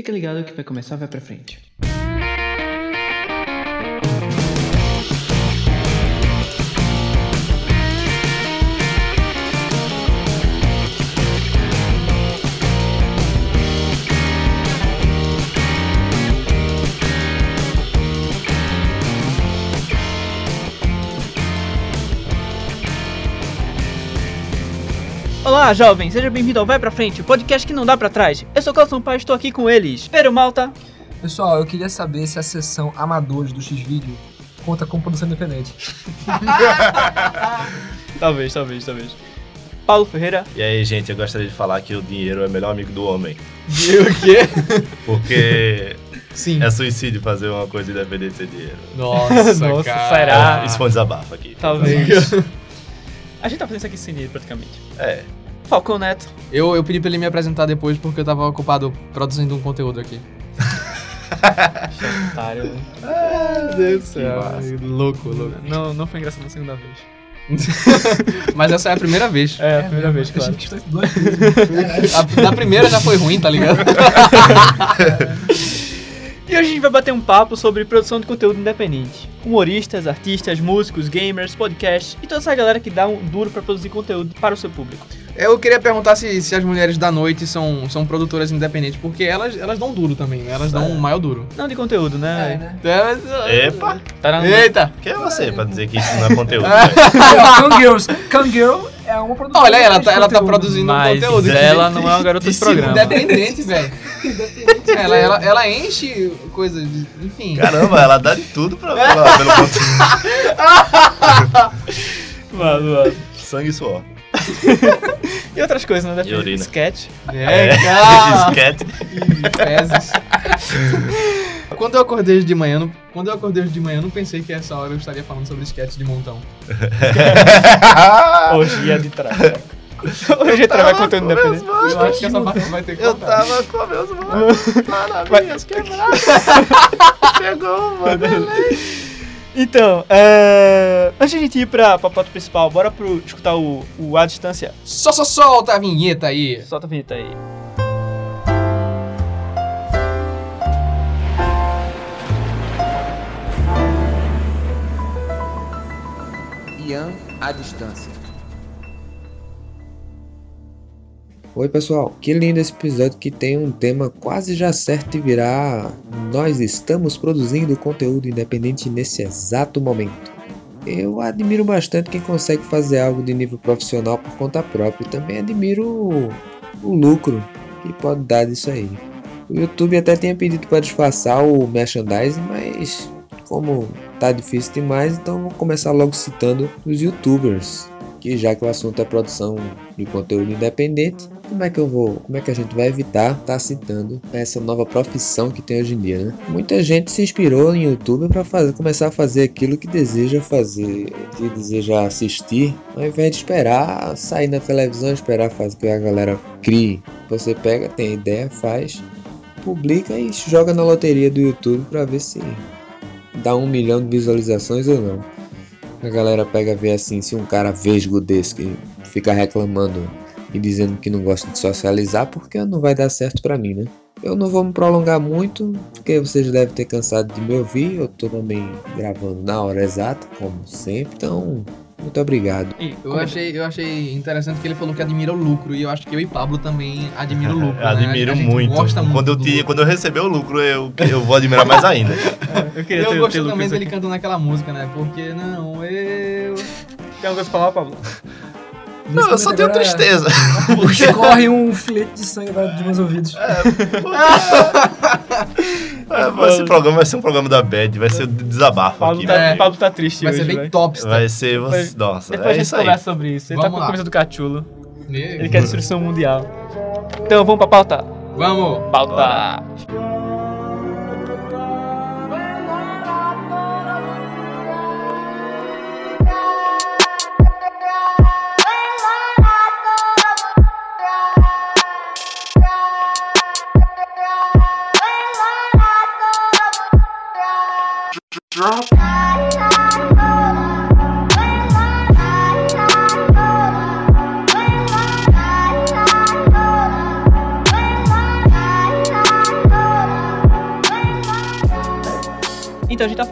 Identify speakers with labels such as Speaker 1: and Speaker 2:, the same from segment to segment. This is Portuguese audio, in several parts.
Speaker 1: Fica ligado que vai começar Vai Pra Frente. Olá, jovem, seja bem-vindo ao Vai Pra Frente, o podcast que não dá pra trás. Eu sou o Carlos Sampaio e estou aqui com eles. Pedro Malta,
Speaker 2: Pessoal, eu queria saber se a sessão amadores do X-Video conta com produção independente.
Speaker 1: talvez, talvez, talvez. Paulo Ferreira,
Speaker 3: E aí, gente, eu gostaria de falar que o dinheiro é o melhor amigo do homem.
Speaker 1: e o quê?
Speaker 3: Porque
Speaker 2: Sim.
Speaker 3: é suicídio fazer uma coisa independente sem dinheiro.
Speaker 2: Nossa,
Speaker 1: Nossa,
Speaker 2: cara.
Speaker 1: será?
Speaker 3: É, Isso foi um desabafo aqui.
Speaker 1: Talvez. A gente tá fazendo isso aqui sem dinheiro, praticamente.
Speaker 3: É.
Speaker 1: Falcão Neto,
Speaker 2: Eu, eu pedi pra ele me apresentar depois porque eu tava ocupado produzindo um conteúdo aqui.
Speaker 1: otário. né?
Speaker 2: Meu Deus do
Speaker 3: céu,
Speaker 2: Louco, louco.
Speaker 1: Não, não foi engraçado na segunda vez.
Speaker 2: Mas essa é a primeira vez.
Speaker 1: É, a primeira vez, claro.
Speaker 2: A, da primeira já foi ruim, tá ligado?
Speaker 1: E hoje a gente vai bater um papo sobre produção de conteúdo independente. Humoristas, artistas, músicos, gamers, podcasts e toda essa galera que dá um duro pra produzir conteúdo para o seu público.
Speaker 2: Eu queria perguntar se, se as mulheres da noite são, são produtoras independentes, porque elas, elas dão duro também, né? Elas dão um maior duro.
Speaker 1: Não de conteúdo, né?
Speaker 4: né?
Speaker 2: Elas-
Speaker 3: Epa!
Speaker 1: Tá na-
Speaker 2: Eita!
Speaker 3: Quem é você pra dizer que isso não é conteúdo? velho?
Speaker 4: Kangirls. Kangirl é uma produtora.
Speaker 2: Olha aí, ela tá, ela tá produzindo um
Speaker 1: Mas
Speaker 2: conteúdo.
Speaker 1: ela não é uma garota de programa.
Speaker 2: Independente, velho. Ela, ela, ela enche coisas, enfim.
Speaker 3: Caramba, ela dá de tudo pra, pelo conteúdo.
Speaker 1: Mano, mano.
Speaker 3: Sangue e suor.
Speaker 1: E outras coisas, né?
Speaker 3: E urina.
Speaker 1: Sketch.
Speaker 2: É, cara.
Speaker 3: Esquete.
Speaker 2: Ih, fezes. Quando eu acordei hoje de manhã, não- quando eu acordei de manhã, não pensei que essa hora eu estaria falando sobre sketch de montão.
Speaker 1: Hoje é de trás. Hoje é trabalho conteúdo independente.
Speaker 2: Eu acho que essa parte vai ter que
Speaker 3: Eu
Speaker 2: cortar.
Speaker 3: tava com meus mãos lá na. Chegou, mano.
Speaker 1: Então, é... antes de a gente ir pra, pra pauta principal, bora pro, escutar o, o A Distância.
Speaker 2: Só, só solta a vinheta aí.
Speaker 1: Solta a vinheta aí.
Speaker 5: Ian à distância.
Speaker 6: Oi pessoal, que lindo esse episódio que tem um tema quase já certo de virar Nós estamos produzindo conteúdo independente nesse exato momento. Eu admiro bastante quem consegue fazer algo de nível profissional por conta própria e também admiro o, o lucro que pode dar disso aí. O YouTube até tinha pedido para disfarçar o merchandising, mas como tá difícil demais, então vou começar logo citando os youtubers que já que o assunto é produção de conteúdo independente, como é que eu vou, como é que a gente vai evitar estar citando essa nova profissão que tem hoje em dia, né? Muita gente se inspirou em YouTube para começar a fazer aquilo que deseja fazer, que deseja assistir, ao invés de esperar sair na televisão, esperar fazer que a galera crie. Você pega, tem ideia, faz, publica e joga na loteria do YouTube para ver se dá um milhão de visualizações ou não. A galera pega ver assim, se um cara vesgo desse que fica reclamando e dizendo que não gosta de socializar, porque não vai dar certo pra mim, né? Eu não vou me prolongar muito, porque vocês devem ter cansado de me ouvir. Eu tô também gravando na hora exata, como sempre. Então, muito obrigado.
Speaker 1: E,
Speaker 2: Eu achei, eu achei interessante que ele falou que admira o lucro, e eu acho que eu e Pablo também admiro o lucro. Né?
Speaker 3: admiro
Speaker 2: A gente
Speaker 3: muito.
Speaker 2: Gosta muito
Speaker 3: Quando eu, te, quando eu receber o lucro, eu, eu vou admirar mais ainda.
Speaker 1: eu queria
Speaker 2: Eu
Speaker 1: ter,
Speaker 2: gosto
Speaker 1: ter
Speaker 2: também dele
Speaker 1: aqui.
Speaker 2: cantando aquela música, né? Porque não, eu.
Speaker 1: Tem alguma coisa pra falar, Pablo?
Speaker 3: Não, eu só tenho tristeza.
Speaker 4: Corre um filete de sangue agora dos meus ouvidos.
Speaker 3: É, esse programa vai ser um programa da Bad, vai ser o desabafo
Speaker 1: Pablo
Speaker 3: aqui.
Speaker 1: tá,
Speaker 2: É.
Speaker 1: Pablo tá triste
Speaker 2: Vai
Speaker 1: hoje,
Speaker 2: ser bem
Speaker 1: velho.
Speaker 2: top,
Speaker 3: Vai ser.
Speaker 1: Depois-
Speaker 3: Nossa,
Speaker 1: Depois a
Speaker 3: é
Speaker 1: gente
Speaker 3: isso aí.
Speaker 1: conversa sobre isso. Ele tá
Speaker 2: Vamos
Speaker 1: com a camisa do Cachulo. Ele quer destruição mundial. Então vamos pra pauta.
Speaker 2: Vamos!
Speaker 1: Pauta.
Speaker 7: Drop.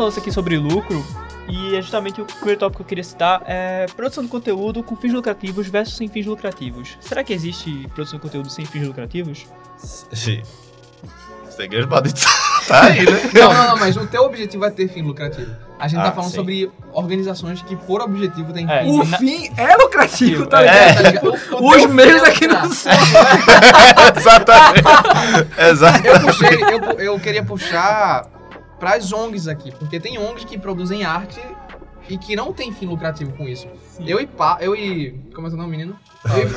Speaker 1: Falando isso aqui sobre lucro, e é justamente o primeiro tópico que eu queria citar é produção de conteúdo com fins lucrativos versus sem fins lucrativos. Será que existe produção de conteúdo sem fins lucrativos?
Speaker 3: Sim. Segredo pode tá aí, né?
Speaker 2: Não, não, não, mas o teu objetivo é ter fim lucrativo. A gente
Speaker 3: Ah,
Speaker 2: tá falando
Speaker 3: sim.
Speaker 2: sobre organizações que por objetivo têm
Speaker 1: É,
Speaker 2: fim.
Speaker 4: O
Speaker 1: na-
Speaker 4: fim é lucrativo, tá
Speaker 3: É.
Speaker 4: ligado?
Speaker 2: Tá ligado? O-
Speaker 4: Os meios
Speaker 2: fim
Speaker 4: aqui
Speaker 2: é
Speaker 4: não são.
Speaker 3: Exatamente. Exato.
Speaker 2: Eu puxei, eu, eu queria puxar pras ONGs aqui, porque tem ONGs que produzem arte e que não tem fim lucrativo com isso. Eu e Pa, eu e. Como é seu nome, menino? Eu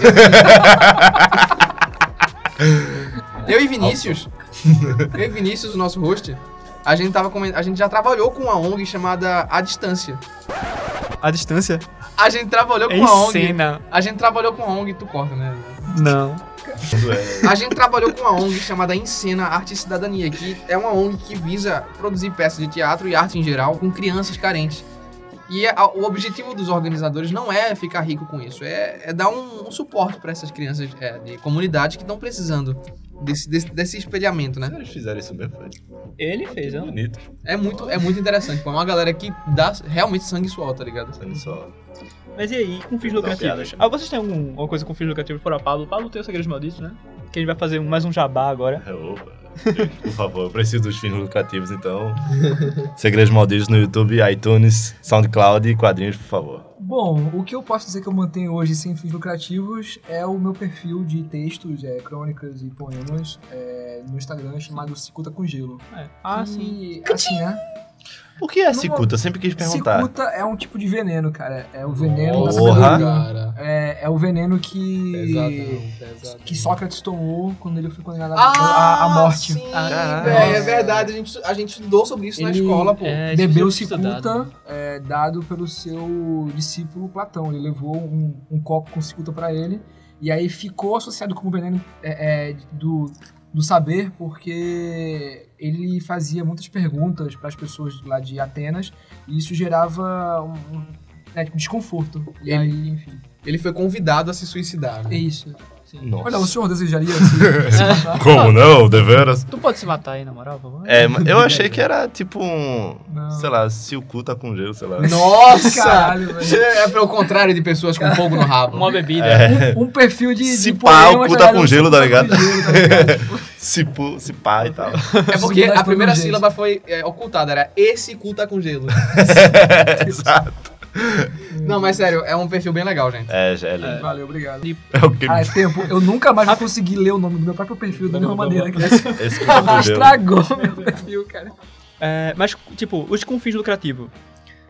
Speaker 2: e, eu e Vinícius. Eu e Vinícius, o nosso host, a gente, tava a gente já trabalhou com uma ONG chamada A Distância.
Speaker 1: A distância?
Speaker 2: A gente trabalhou
Speaker 1: É
Speaker 2: com uma ONG.
Speaker 1: cena.
Speaker 2: A gente trabalhou com uma ONG, tu corta, né?
Speaker 1: Não.
Speaker 2: A gente trabalhou com uma ONG chamada Encena Arte e Cidadania, que é uma ONG que visa produzir peças de teatro e arte em geral com crianças carentes. E a- o objetivo dos organizadores não é ficar rico com isso, é, é dar um, um suporte para essas crianças é, de comunidade que estão precisando desse, desse, desse espelhamento, né?
Speaker 3: Eles fizeram isso mesmo, foi
Speaker 1: Ele fez, não?
Speaker 3: bonito.
Speaker 2: É muito, é muito interessante, pô. É uma galera que dá realmente sangue e suor, tá ligado?
Speaker 3: Olha só.
Speaker 1: Mas e aí, com fins
Speaker 3: uma
Speaker 1: lucrativos? Ah, vocês têm algum- alguma coisa com fins lucrativos fora Pablo? Pablo tem o Segredos Malditos, né? Que a gente vai fazer um- mais um jabá agora.
Speaker 3: É, Opa. Por favor, eu preciso dos fins lucrativos, então. Segredos Malditos no YouTube, iTunes, SoundCloud e quadrinhos, por favor.
Speaker 4: Bom, o que eu posso dizer que eu mantenho hoje sem fins lucrativos é o meu perfil de textos, é, crônicas e poemas é, no Instagram chamado Cicuta com Gelo.
Speaker 1: É. Ah, sim.
Speaker 4: E, assim, né?
Speaker 3: O que é cicuta? Sempre quis perguntar.
Speaker 4: Cicuta é um tipo de veneno, cara. É o veneno da
Speaker 3: Porra.
Speaker 4: sabedoria.
Speaker 2: cara.
Speaker 4: É, é o veneno que.
Speaker 2: Pesadão, pesadão.
Speaker 4: que Sócrates tomou quando ele foi condenado à- à, morte.
Speaker 2: Sim,
Speaker 1: Ah,
Speaker 2: velho, é
Speaker 4: nossa.
Speaker 2: verdade. A gente, a gente estudou sobre isso na
Speaker 4: Ele-
Speaker 2: escola, pô.
Speaker 1: É,
Speaker 4: Bebeu cicuta é, dado pelo seu discípulo Platão. Ele levou um, um copo com cicuta para ele e aí ficou associado como veneno é, é, do, do saber porque ele fazia muitas perguntas para as pessoas lá de Atenas e isso gerava um, um, né, tipo, desconforto. E
Speaker 2: Ele-
Speaker 4: aí, enfim,
Speaker 2: Ele foi convidado a se suicidar.
Speaker 4: é
Speaker 2: Né?
Speaker 4: isso.
Speaker 3: Nossa.
Speaker 4: Olha, o senhor desejaria se, se matar?
Speaker 3: Como não? Deveras?
Speaker 1: Tu pode se matar aí, na moral, por favor?
Speaker 3: É, eu achei que era tipo um.
Speaker 4: Não.
Speaker 3: Sei lá, se o cu tá com gelo, sei lá.
Speaker 2: Nossa!
Speaker 4: Caralho, velho.
Speaker 2: É pelo contrário de pessoas com fogo no rabo.
Speaker 1: Uma bebida.
Speaker 3: É.
Speaker 4: Um perfil de.
Speaker 3: Se
Speaker 4: de
Speaker 3: pá, o cu tá com gelo, tá ligado?
Speaker 4: com gelo, tá ligado?
Speaker 3: Se, pu, se pá e tal.
Speaker 2: É porque
Speaker 4: Segundo
Speaker 2: a primeira sílaba foi é, ocultada, era esse cu tá com gelo.
Speaker 3: Exato.
Speaker 2: Não, mas sério, é um perfil bem legal, gente.
Speaker 3: É, já é lindo.
Speaker 4: Valeu, obrigado.
Speaker 3: É o que
Speaker 4: Ah, é tempo. Eu nunca mais vou conseguir ler o nome do meu próprio perfil da mesma maneira que esse
Speaker 3: esse com gelo.
Speaker 4: estragou meu perfil, cara.
Speaker 1: É, mas, tipo, os com fins lucrativos.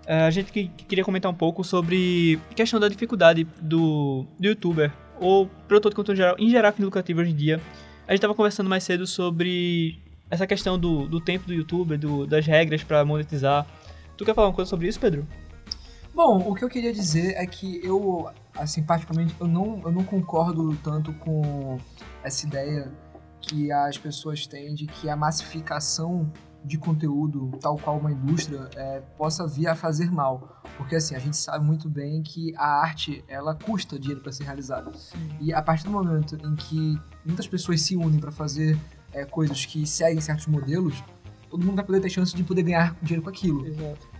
Speaker 1: É, a gente que, que queria comentar um pouco sobre a questão da dificuldade do, do youtuber ou produtor de conteúdo em geral, em gerar fins lucrativos hoje em dia. A gente tava conversando mais cedo sobre essa questão do, do tempo do youtuber, do, das regras pra monetizar. Tu quer falar uma coisa sobre isso, Pedro?
Speaker 4: Bom, o que eu queria dizer é que eu, assim, particularmente, eu não, eu não concordo tanto com essa ideia que as pessoas têm de que a massificação de conteúdo, tal qual uma indústria, é, possa vir a fazer mal. Porque, assim, a gente sabe muito bem que a arte, ela custa dinheiro para ser realizada. E a partir do momento em que muitas pessoas se unem para fazer é, coisas que seguem certos modelos, todo mundo vai poder ter chance de poder ganhar dinheiro com aquilo.
Speaker 1: Exato.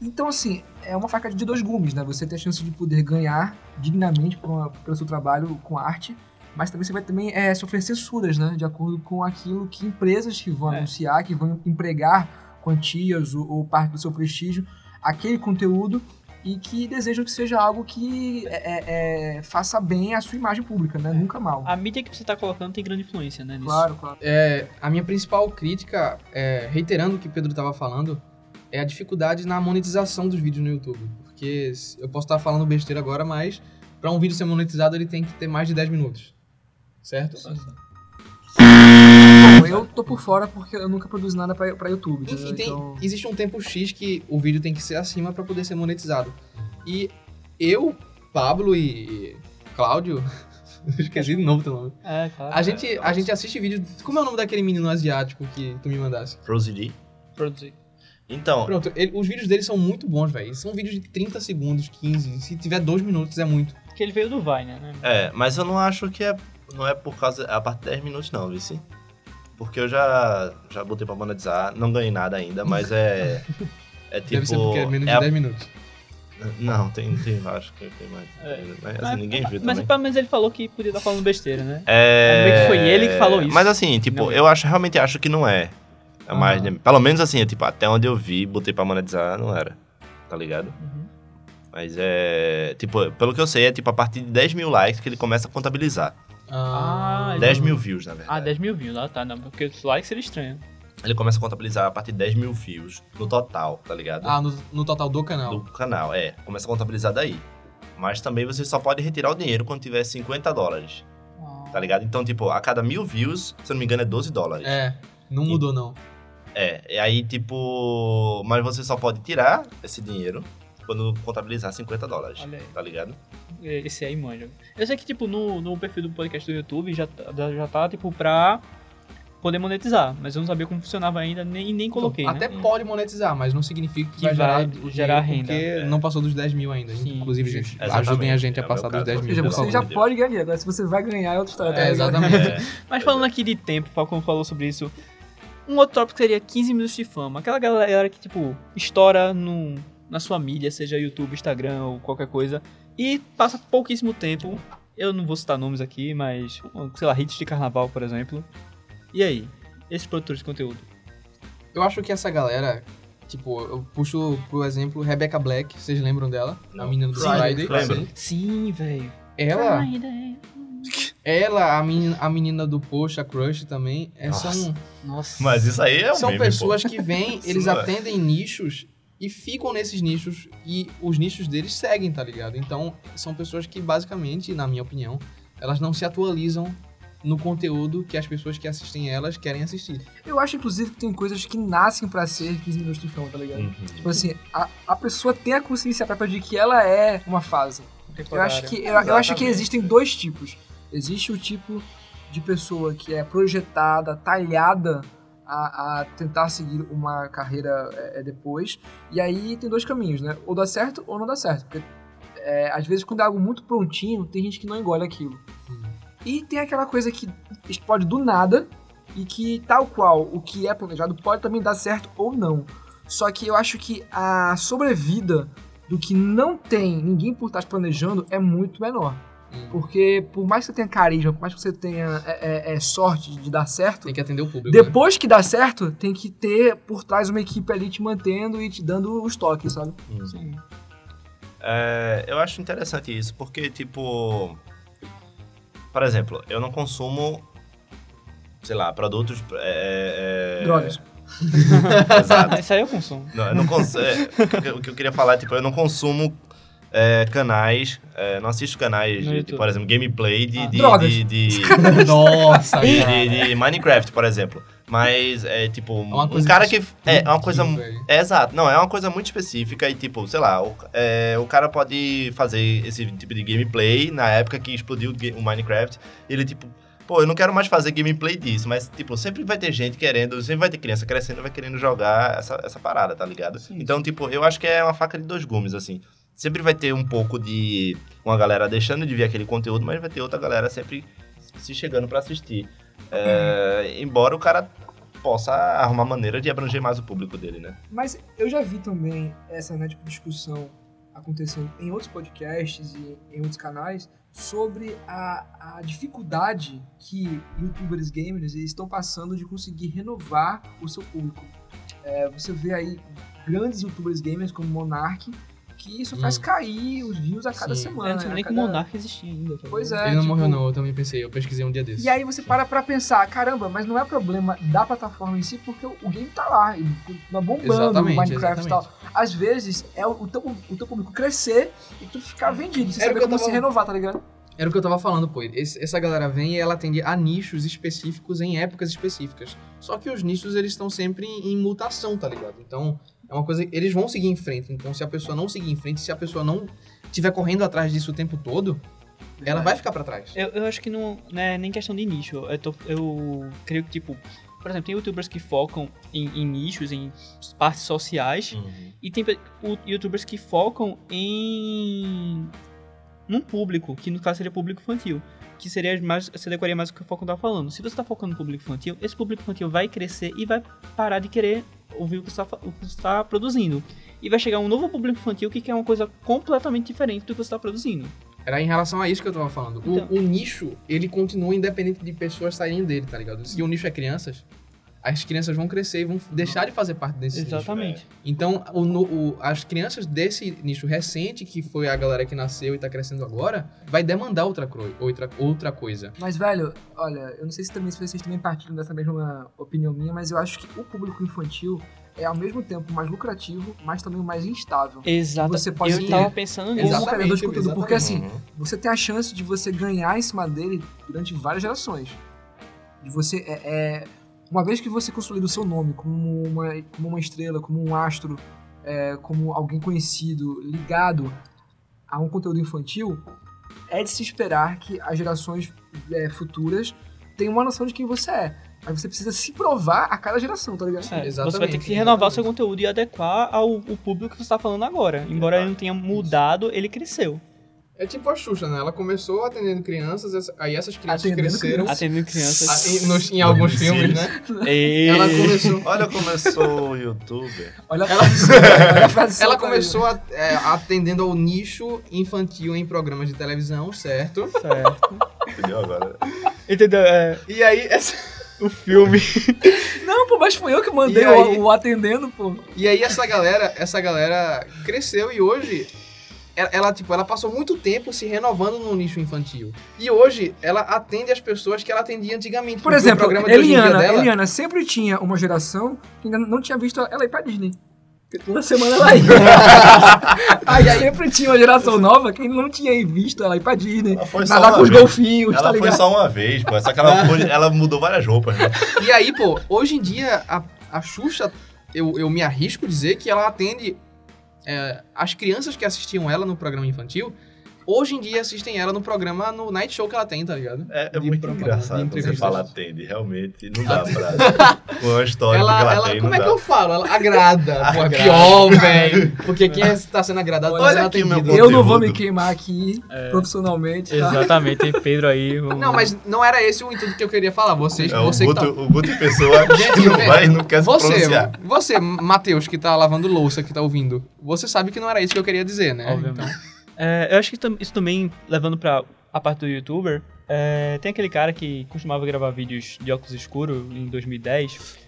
Speaker 4: Então, assim, é uma faca de dois gumes, né? Você tem a chance de poder ganhar dignamente por uma- pelo seu trabalho com arte, mas também você vai também é, sofrer censuras, né? De acordo com aquilo que empresas que vão
Speaker 1: É.
Speaker 4: anunciar, que vão empregar quantias ou, ou parte do seu prestígio, aquele conteúdo e que desejam que seja algo que é, é, é, faça bem à sua imagem pública, né? Nunca mal.
Speaker 1: A mídia que você tá colocando tem grande influência, né? Nisso.
Speaker 4: Claro, claro.
Speaker 2: É, a minha principal crítica, é, reiterando o que o Pedro estava falando, é a dificuldade na monetização dos vídeos no YouTube. Porque eu posso estar falando besteira agora, mas para um vídeo ser monetizado ele tem que ter mais de 10 minutos. Certo?
Speaker 4: Bom, eu tô por fora porque eu nunca produzo nada pra, pra YouTube.
Speaker 2: Enfim,
Speaker 4: entendeu?
Speaker 2: tem,
Speaker 4: Então,
Speaker 2: existe um tempo X que o vídeo tem que ser acima para poder ser monetizado. E eu, Pablo e Cláudio, esqueci de novo teu nome.
Speaker 1: É, claro.
Speaker 2: A gente, a gente assiste vídeo. Como é o nome daquele menino asiático que tu me mandasse?
Speaker 1: Produzir.
Speaker 3: Então,
Speaker 2: Pronto, ele- os vídeos dele são muito bons, velho. São vídeos de 30 segundos, 15. Se tiver 2 minutos é muito.
Speaker 1: Porque ele veio do Vine, né?
Speaker 3: é, mas eu não acho que é. Não é por causa. É a partir de 10 minutos, não, vice. Porque eu já, já botei pra monetizar, não ganhei nada ainda, mas é. É tipo.
Speaker 2: Deve ser porque é menos de
Speaker 3: é a-
Speaker 2: 10 minutos.
Speaker 3: Não, tem, tem, acho que tem mais.
Speaker 1: É.
Speaker 3: Mas, assim,
Speaker 1: Mas-
Speaker 3: ninguém viu
Speaker 1: Mas
Speaker 3: também.
Speaker 1: pelo menos ele falou que podia estar falando besteira, né?
Speaker 3: É...
Speaker 1: Vamos ver que foi ele que falou isso.
Speaker 3: Mas assim, tipo,
Speaker 1: Não.
Speaker 3: eu acho, realmente acho que não é. É mais,
Speaker 1: Aham.
Speaker 3: de- pelo menos assim, é, tipo, até onde eu vi, botei pra monetizar, não era. Tá ligado?
Speaker 1: Uhum.
Speaker 3: Mas é. Tipo, pelo que eu sei, é tipo a partir de 10 mil likes que ele começa a contabilizar.
Speaker 1: Ah,
Speaker 3: 10 mil views, na verdade.
Speaker 1: Ah, 10 mil views, lá tá, não, porque os likes seria estranho.
Speaker 3: Ele começa a contabilizar a partir de 10 mil views no total, tá ligado?
Speaker 2: Ah, no, no total do canal.
Speaker 3: do canal, é. Começa a contabilizar daí. Mas também você só pode retirar o dinheiro quando tiver 50 dólares, tá ligado? Então, tipo, a cada mil views, se eu não me engano, é 12 dólares.
Speaker 2: É, não mudou não.
Speaker 3: É, e aí, tipo. Mas você só pode tirar esse dinheiro quando contabilizar 50 dólares. Tá ligado?
Speaker 1: Esse aí manja. Eu sei que, tipo, no, no perfil do podcast do YouTube já, tá- já, tá, tipo, pra poder monetizar. Mas eu não sabia como funcionava ainda, nem, nem coloquei,
Speaker 2: Até
Speaker 1: né?
Speaker 2: pode monetizar, mas não significa que,
Speaker 1: Que
Speaker 2: vai
Speaker 1: vai
Speaker 2: gerar,
Speaker 1: gerar renda.
Speaker 2: Porque
Speaker 3: É.
Speaker 2: não passou dos 10 mil ainda.
Speaker 1: Sim,
Speaker 2: Inclusive, gente,
Speaker 3: Exatamente.
Speaker 2: ajudem a gente a
Speaker 3: É o
Speaker 2: passar dos
Speaker 3: caso.
Speaker 2: 10
Speaker 4: Ou
Speaker 2: mil.
Speaker 4: seja, você já pode ganhar, agora se você vai ganhar é outra história. tá
Speaker 2: É, exatamente.
Speaker 3: É.
Speaker 1: Mas falando aqui de tempo, Falcão falou sobre isso. Um outro tópico seria 15 minutos de fama. Aquela galera que, tipo, estoura no, na sua mídia, seja YouTube, Instagram ou qualquer coisa, e passa pouquíssimo tempo. Eu não vou citar nomes aqui, mas, sei lá, hits de carnaval, por exemplo. E aí? Esses produtores de conteúdo?
Speaker 2: Eu acho que essa galera, tipo, eu puxo pro exemplo Rebecca Black, vocês lembram dela?
Speaker 3: Não.
Speaker 2: A menina do
Speaker 3: Friday,
Speaker 2: Friday. Sim.
Speaker 1: Sim, velho.
Speaker 2: Ela, ela, a menina, a menina do Poxa Crush também, é,
Speaker 3: Nossa.
Speaker 2: são,
Speaker 1: Nossa.
Speaker 3: Mas isso aí é um
Speaker 2: são
Speaker 3: meme,
Speaker 2: pessoas
Speaker 3: pô.
Speaker 2: que vêm, eles
Speaker 3: não é.
Speaker 2: atendem nichos e ficam nesses nichos e os nichos deles seguem, tá ligado? Então, são pessoas que basicamente, na minha opinião, elas não se atualizam no conteúdo que as pessoas que assistem elas querem assistir.
Speaker 4: Eu acho, inclusive, que tem coisas que nascem pra ser 15 minutos de fama, tá ligado?
Speaker 3: Uhum.
Speaker 4: Tipo assim, a, a pessoa tem a consciência própria de que ela é uma fase. Eu acho que, eu, eu acho que existem dois tipos. Existe o tipo de pessoa que é projetada, talhada a, a tentar seguir uma carreira é, é, depois. E aí tem dois caminhos, né? Ou dá certo ou não dá certo. Porque é, às vezes quando é algo muito prontinho, tem gente que não engole aquilo. E tem aquela coisa que explode do nada e que, tal qual o que é planejado, pode também dar certo ou não. Só que eu acho que a sobrevida do que não tem ninguém por trás planejando é muito menor. Porque por mais que você tenha carisma, por mais que você tenha é, é, é, sorte de dar certo,
Speaker 2: Tem que atender o público. né?
Speaker 4: depois que dá certo, tem que ter por trás uma equipe ali te mantendo e te dando os toques, sabe?
Speaker 1: Sim.
Speaker 3: É, eu acho interessante isso, porque, tipo. Por exemplo, eu não consumo, sei lá, produtos. É, é,
Speaker 4: Drogas.
Speaker 3: Exato.
Speaker 1: Isso aí eu consumo.
Speaker 3: Não, eu não cons- é, o que- o que eu queria falar, tipo, eu não consumo é, canais, é, não assisto canais, de,
Speaker 1: YouTube.
Speaker 3: por exemplo, gameplay de,
Speaker 1: Ah.
Speaker 3: de, de, de,
Speaker 2: Nossa,
Speaker 3: de-
Speaker 2: cara.
Speaker 3: de- de Minecraft, por exemplo. Mas é tipo,
Speaker 2: uma
Speaker 3: um cara que. É, é uma coisa. É, exato, não, é uma coisa muito específica e, tipo, sei lá, o, é, o cara pode fazer esse tipo de gameplay na época que explodiu o Minecraft. E ele, tipo, pô, eu não quero mais fazer gameplay disso, mas, tipo, sempre vai ter gente querendo, sempre vai ter criança crescendo, vai querendo jogar essa, essa parada, tá ligado? Então, tipo, eu acho que é uma faca de dois gumes, assim. Sempre vai ter um pouco de uma galera deixando de ver aquele conteúdo, mas vai ter outra galera sempre se chegando pra assistir. É, embora o cara possa arrumar maneira de abranger mais o público dele, né?
Speaker 4: Mas eu já vi também essa né, tipo, discussão acontecendo em outros podcasts e em outros canais sobre a, a dificuldade que youtubers gamers estão passando de conseguir renovar o seu público. É, você vê aí grandes youtubers gamers como Monark que isso faz
Speaker 2: Hum.
Speaker 4: cair os views a cada
Speaker 2: Sim.
Speaker 1: Eu
Speaker 4: semana.
Speaker 1: não sabia nem que o
Speaker 4: cada-
Speaker 1: Monark existia ainda. tá
Speaker 4: Pois é.
Speaker 2: Ele não
Speaker 4: tipo,
Speaker 2: morreu não, eu também pensei, eu pesquisei um dia desses.
Speaker 4: E aí você para pra pensar, caramba, mas não é problema da plataforma em si, porque o, o game tá lá, e tá bombando,
Speaker 2: Exatamente,
Speaker 4: o Minecraft e
Speaker 2: exatamente.
Speaker 4: tal. Às vezes é o, o, teu, o teu público crescer e tu ficar vendido, você
Speaker 2: Era o
Speaker 4: saber
Speaker 2: que eu
Speaker 4: como
Speaker 2: tava-
Speaker 4: se renovar, tá ligado?
Speaker 2: Era o que eu tava falando, pô. Esse- essa galera vem e ela atende a nichos específicos em épocas específicas. Só que os nichos, eles estão sempre em, em mutação, tá ligado? Então, é uma coisa... Eles vão seguir em frente. Então, se a pessoa não seguir em frente, se a pessoa não estiver correndo atrás disso o tempo todo, ela vai ficar pra trás.
Speaker 1: Eu, eu acho que não, não é nem questão de nicho. Eu, tô- eu creio que, tipo, por exemplo, tem youtubers que focam em, em nichos, em partes sociais, e tem o- youtubers que focam em. num público, que no caso seria público infantil. que seria mais, se adequaria mais ao que o Falcon tá falando. Se você tá focando no público infantil, esse público infantil vai crescer e vai parar de querer ouvir o que você tá, fa- o que você tá produzindo. E vai chegar um novo público infantil que quer uma coisa completamente diferente do que você tá produzindo.
Speaker 2: Era em relação a isso que eu tava falando. O,
Speaker 1: Então.
Speaker 2: o nicho, ele continua independente de pessoas saírem dele, tá ligado? Se o nicho é crianças, as crianças vão crescer e vão deixar de fazer parte desse nicho.
Speaker 1: Exatamente.
Speaker 2: Então, o, no- o- as crianças desse nicho recente, que foi a galera que nasceu e tá crescendo agora, vai demandar outra, outra, outra coisa.
Speaker 4: Mas, velho, olha, eu não sei se também se vocês também partilham dessa mesma opinião minha, mas eu acho que o público infantil é ao mesmo tempo mais lucrativo, mas também o mais instável.
Speaker 1: Exato.
Speaker 4: Você pode
Speaker 1: eu
Speaker 4: ter-
Speaker 1: tava pensando nisso.
Speaker 2: Exatamente,
Speaker 4: criador de conteúdo, porque assim, você tem a chance de você ganhar em cima dele durante várias gerações. De você é, é- uma vez que você consolida o seu nome como uma, como uma estrela, como um astro, é, como alguém conhecido, ligado a um conteúdo infantil, é de se esperar que as gerações é, futuras tenham uma noção de quem você é. Mas você precisa se provar a cada geração, tá ligado?
Speaker 1: É, você vai ter
Speaker 2: Exatamente,
Speaker 1: que renovar o seu
Speaker 2: exatamente.
Speaker 1: conteúdo e adequar ao, ao público que você tá falando agora. Embora ele não tenha mudado, ele cresceu.
Speaker 2: É tipo a Xuxa, né? Ela começou atendendo crianças, aí essas crianças
Speaker 4: Atendendo
Speaker 2: cresceram
Speaker 4: crianças.
Speaker 1: Atendendo crianças.
Speaker 2: em, nos- em alguns filmes, né?
Speaker 1: E...
Speaker 2: Ela começou,
Speaker 3: Olha como eu sou youtuber.
Speaker 4: Olha a frase a
Speaker 2: ela
Speaker 4: aí.
Speaker 2: começou a- é, atendendo ao nicho infantil em programas de televisão, certo?
Speaker 1: Certo.
Speaker 3: Entendeu agora?
Speaker 1: Entendeu? É,
Speaker 2: E aí, essa,
Speaker 1: o filme.
Speaker 4: Não, pô, mas foi eu que mandei
Speaker 2: aí?
Speaker 4: o, o atendendo, pô.
Speaker 2: e aí essa galera, essa galera cresceu e hoje ela, ela, tipo, ela passou muito tempo se renovando no nicho infantil. E hoje ela atende as pessoas que ela atendia antigamente.
Speaker 4: Por exemplo, Eliana,
Speaker 2: dela-
Speaker 4: Eliana sempre tinha uma geração que ainda não tinha visto ela ir pra Disney. Porque toda semana ela ia. aí sempre tinha uma geração nova que não tinha visto ela ir pra Disney.
Speaker 3: Ela foi só
Speaker 4: Nadar
Speaker 3: uma
Speaker 4: com os
Speaker 3: vez.
Speaker 4: golfinhos, tá
Speaker 3: Ela foi
Speaker 4: ligado?
Speaker 3: só uma vez, pô. Só que ela, foi- ela mudou várias roupas, né?
Speaker 2: E aí, pô, hoje em dia, a, a Xuxa, eu, eu me arrisco dizer que ela atende é, as crianças que assistiam ela no programa infantil, hoje em dia assistem ela no programa, no night show que ela tem, tá ligado?
Speaker 3: É, é
Speaker 2: De
Speaker 3: muito engraçado você
Speaker 2: entrevistas.
Speaker 3: fala atende. Realmente, não dá pra... Com uma história que
Speaker 2: Ela,
Speaker 3: ela,
Speaker 2: ela,
Speaker 3: tem,
Speaker 2: como é
Speaker 3: dá.
Speaker 2: que eu falo? Ela agrada. Pô, é pior, velho. Porque quem está sendo agradado tá
Speaker 3: Olha
Speaker 2: sendo
Speaker 3: o
Speaker 2: atendido.
Speaker 4: Eu não vou me queimar aqui profissionalmente, tá?
Speaker 1: Exatamente, tem Pedro aí. vamos-
Speaker 2: Não, mas não era esse o intuito que eu queria falar. Vocês,
Speaker 3: É, o,
Speaker 2: você que tá...
Speaker 3: Guto, o Guto Pessoa
Speaker 2: Gente,
Speaker 3: não vai não quer se
Speaker 2: Você,
Speaker 3: pronunciar.
Speaker 2: você, Matheus, que tá lavando louça, que tá ouvindo, você sabe que não era isso que eu queria dizer, né?
Speaker 1: Obviamente. É, eu acho que isso também, levando pra a parte do youtuber, é, tem aquele cara que costumava gravar vídeos de óculos escuros em 2010.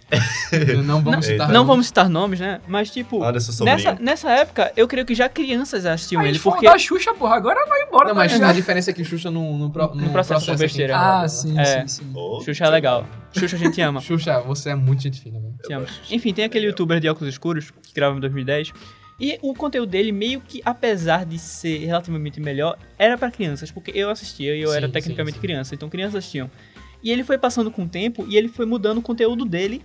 Speaker 2: Então, não vamos citar
Speaker 1: Não
Speaker 2: nomes.
Speaker 1: vamos citar nomes, né? Mas, tipo, nessa, nessa época, eu creio que já crianças assistiam
Speaker 4: A
Speaker 1: ele, porque...
Speaker 4: da Xuxa, porra, agora vai embora.
Speaker 2: Não, mas
Speaker 4: ligado?
Speaker 2: a diferença é que Xuxa não, não, pro, não
Speaker 1: processo com
Speaker 2: aqui
Speaker 1: besteira.
Speaker 2: nada,
Speaker 4: Ah,
Speaker 2: né?
Speaker 4: sim,
Speaker 1: É.
Speaker 4: sim, sim.
Speaker 1: Xuxa é legal. Xuxa a gente ama.
Speaker 2: Xuxa, você é muito gente fina, velho.
Speaker 1: Te amo. Enfim, tem aquele youtuber de óculos escuros que gravava em 2010. E o conteúdo dele, meio que, apesar de ser relativamente melhor, era pra crianças, porque eu assistia e eu
Speaker 2: Sim,
Speaker 1: era
Speaker 2: sim,
Speaker 1: tecnicamente
Speaker 2: sim.
Speaker 1: criança, então crianças assistiam. E ele foi passando com o tempo e ele foi mudando o conteúdo dele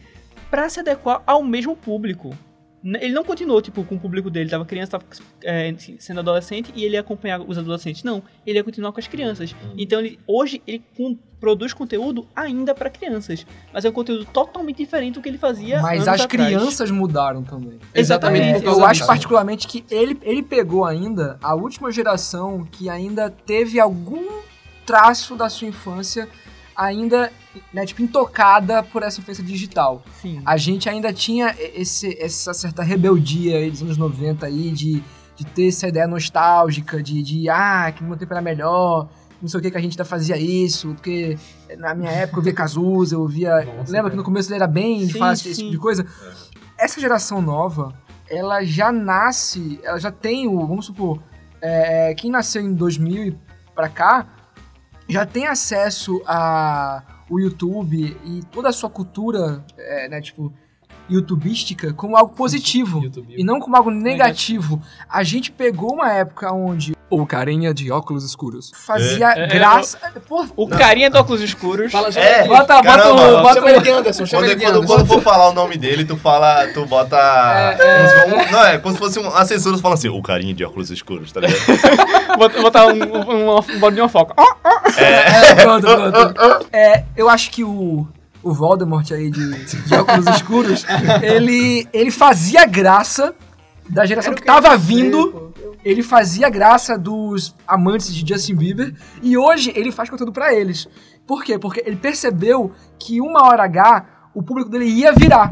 Speaker 1: pra se adequar ao mesmo público. Ele não continuou, tipo, com o público dele, tava criança, tava é, sendo adolescente e ele ia acompanhar os adolescentes. Não, ele ia continuar com as crianças. Então, ele, hoje, ele com- produz conteúdo ainda pra crianças. Mas é um conteúdo totalmente diferente do que ele fazia
Speaker 4: Mas
Speaker 1: anos
Speaker 4: as
Speaker 1: atrás.
Speaker 4: crianças mudaram também.
Speaker 2: Exatamente.
Speaker 1: É,
Speaker 4: eu acho particularmente que ele, ele pegou ainda a última geração que ainda teve algum traço da sua infância ainda, né, tipo, intocada por essa influência digital.
Speaker 1: Sim.
Speaker 4: A gente ainda tinha esse, essa certa rebeldia aí dos anos 90 aí de, de ter essa ideia nostálgica de, de ah, que no meu tempo era melhor, não sei o que que a gente ainda fazia isso, porque na minha época eu via Cazuza, eu via...
Speaker 2: Nossa,
Speaker 4: lembra que no começo ele era bem
Speaker 1: Sim,
Speaker 4: fácil, esse
Speaker 1: sim.
Speaker 4: tipo de coisa? Essa geração nova, ela já nasce, ela já tem o, vamos supor, é, quem nasceu em 2000 e pra cá, já tem acesso a o YouTube e toda a sua cultura, é, né, tipo, youtubística como algo positivo
Speaker 2: YouTube.
Speaker 4: e não como algo negativo. A gente pegou uma época onde o carinha de óculos escuros fazia
Speaker 1: É, é,
Speaker 4: graça. Pô,
Speaker 1: O carinha de óculos escuros.
Speaker 2: Fala,
Speaker 3: É,
Speaker 4: bota, bota,
Speaker 3: caramba,
Speaker 4: o- bota
Speaker 2: chama ele de Anderson, chama
Speaker 3: Quando,
Speaker 2: ele de
Speaker 3: quando,
Speaker 2: Anderson.
Speaker 3: quando for falar o nome dele, tu fala, tu bota. como se fosse um- não, é como se fosse uma censura falando assim, o carinha de óculos escuros, tá ligado?
Speaker 1: Bota- botar um, um, um, um bolinho de uma foca.
Speaker 4: É, pronto, pronto. É, eu acho que o, o Voldemort aí de, de óculos escuros, ele, ele fazia graça da geração que
Speaker 2: que eu
Speaker 4: tava
Speaker 2: dizer,
Speaker 4: vindo.
Speaker 2: pô.
Speaker 4: Ele fazia graça dos amantes de Justin Bieber e hoje ele faz conteúdo pra eles. Por quê? Porque ele percebeu que uma hora H o público dele ia virar.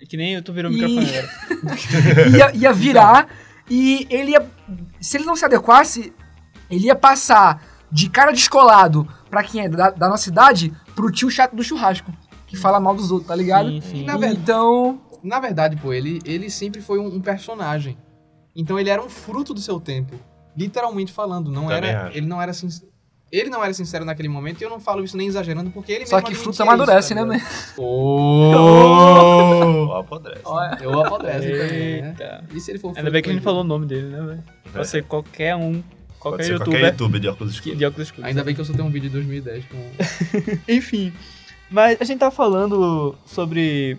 Speaker 1: É que nem tu virou o
Speaker 4: E-
Speaker 1: microfone agora.
Speaker 4: ia, ia virar e ele ia. Se ele não se adequasse, ele ia passar de cara descolado pra quem é da, da nossa idade pro tio chato do churrasco. Que fala mal dos outros, tá ligado?
Speaker 1: Sim, sim.
Speaker 2: Na verdade-
Speaker 4: Então.
Speaker 2: Na verdade, pô, ele, ele sempre foi um, um personagem. Então ele era um fruto do seu tempo. Literalmente falando. Não
Speaker 3: Também
Speaker 2: era.
Speaker 3: acho.
Speaker 2: Ele não era sincero. Ele não era sincero naquele momento e eu não falo isso nem exagerando, porque ele
Speaker 4: Só
Speaker 2: mesmo
Speaker 4: que
Speaker 2: admitia
Speaker 4: frutos amadurecem,
Speaker 2: isso,
Speaker 4: né,
Speaker 2: tá
Speaker 4: man?
Speaker 2: ligado?
Speaker 3: Ó, apodrece.
Speaker 2: Olha, eu apodrece também, né? E se ele for
Speaker 1: Ainda bem que a gente falou o nome dele, né, velho? Pode ser qualquer um, qualquer
Speaker 3: Pode ser
Speaker 1: youtuber
Speaker 3: qualquer youtuber de óculos escuros.
Speaker 1: de óculos escuros.
Speaker 2: Ainda bem que eu só tenho um vídeo de 2010 com.
Speaker 1: Enfim, mas a gente tá falando sobre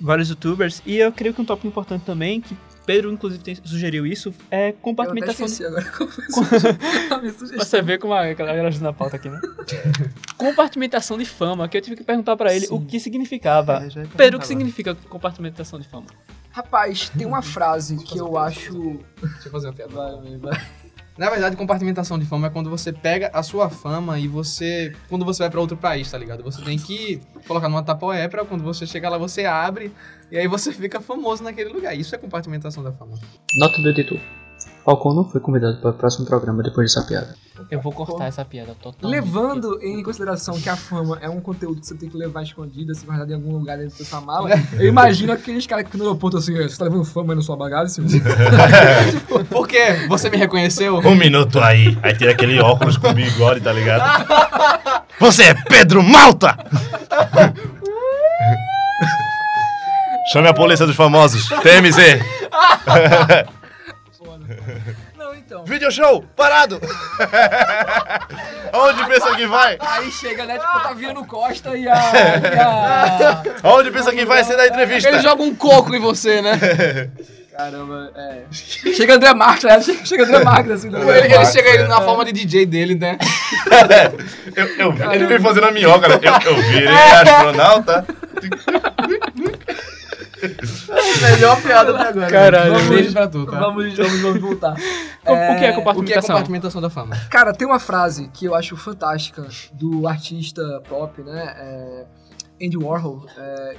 Speaker 1: vários youtubers e eu creio que um tópico importante também, que Pedro inclusive tem- sugeriu isso, é
Speaker 4: Eu até
Speaker 1: compartimentação.
Speaker 4: esqueci agora qual foi a minha sugestão.
Speaker 1: Você vê como a galera ajuda na pauta aqui, né? compartimentação de fama, que eu tive que perguntar pra ele o que significava.
Speaker 3: É, ia
Speaker 1: Pedro, o que significa compartimentação de fama?
Speaker 4: Rapaz, tem uma frase que eu acho.
Speaker 2: Deixa eu fazer uma piada. Na verdade, compartimentação de fama é quando você pega a sua fama e você. Quando você vai pra outro país, tá ligado? Você tem que colocar numa tapoé pra quando você chegar lá, você abre e aí você fica famoso naquele lugar. Isso é compartimentação da fama.
Speaker 7: Nota do editor. Falcão não foi convidado para o próximo programa depois dessa piada.
Speaker 1: Eu vou cortar essa piada totalmente.
Speaker 4: Levando em consideração que a fama é um conteúdo que você tem que levar escondido, assim, guardado em algum lugar dentro da sua mala, eu imagino aqueles caras que no aeroporto assim, você tá levando fama aí na sua bagagem,
Speaker 2: Por quê? Você me reconheceu?
Speaker 3: Um minuto aí. Aí tira aquele óculos com bigode, tá ligado? Você é Pedro Malta! Chame a polícia dos famosos. TMZ. Video show, parado! Aonde pensa que vai?
Speaker 4: Aí chega, né, tipo, tá vindo Costa e a... E a...
Speaker 3: Aonde pensa que vai ser da entrevista?
Speaker 2: Ele joga um coco em você, né?
Speaker 4: Caramba, é... Chega André Marques, né? Chega- André Marques, assim, né?
Speaker 2: Ele, ele chega ele na forma de DJ dele, né?
Speaker 3: Eu, eu vi, ele veio fazendo a minhoca, né? Eu, eu virei astronauta.
Speaker 2: Melhor piada até agora.
Speaker 1: Caralho.
Speaker 2: Vamos beijo pra tu, tá?
Speaker 4: Vamos, vamos, vamos voltar.
Speaker 1: O que é
Speaker 2: O que é
Speaker 1: compartimentação?
Speaker 2: da fama?
Speaker 4: Cara, tem uma frase que eu acho fantástica do artista pop, né? É, Andy Warhol. é,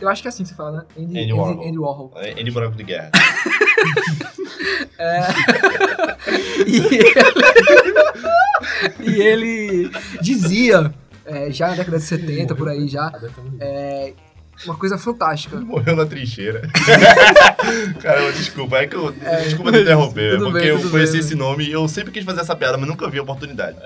Speaker 4: eu acho que é assim que se fala, né? Andy,
Speaker 3: Andy Warhol.
Speaker 4: Andy Warhol.
Speaker 3: Andy Buraco de Guerra.
Speaker 4: E ele, e ele dizia, é, já na década de 70, por aí já, é, uma coisa fantástica.
Speaker 3: Morreu na trincheira. Caramba, desculpa. É que eu, desculpa te interromper. porque
Speaker 4: bem,
Speaker 3: eu conheci
Speaker 4: bem.
Speaker 3: esse nome e eu sempre quis fazer essa piada, mas nunca vi a oportunidade.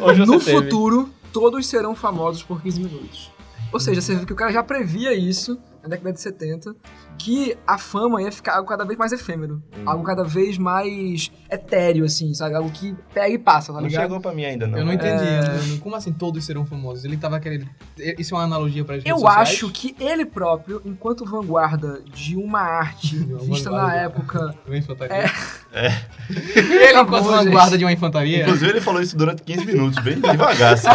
Speaker 1: Hoje você
Speaker 4: No
Speaker 1: teve.
Speaker 4: futuro, todos serão famosos por 15 minutos. Ou seja, você vê que o cara já previa isso na década de 70, que a fama ia ficar algo cada vez mais efêmero. Algo cada vez mais etéreo, assim, sabe? Algo que pega e passa, tá
Speaker 3: Não
Speaker 4: ligado?
Speaker 3: chegou pra mim ainda, não.
Speaker 2: Eu não
Speaker 3: É.
Speaker 2: entendi. não- Como assim todos serão famosos? Ele tava querendo. Isso é uma analogia para as redes
Speaker 4: Eu
Speaker 2: sociais?
Speaker 4: acho que ele próprio, enquanto vanguarda de uma arte vista na época.
Speaker 2: Uma infantaria.
Speaker 3: É.
Speaker 2: Ele, enquanto vanguarda
Speaker 4: gente.
Speaker 2: de uma infantaria.
Speaker 3: Inclusive, ele falou isso durante 15 minutos, bem devagar, assim.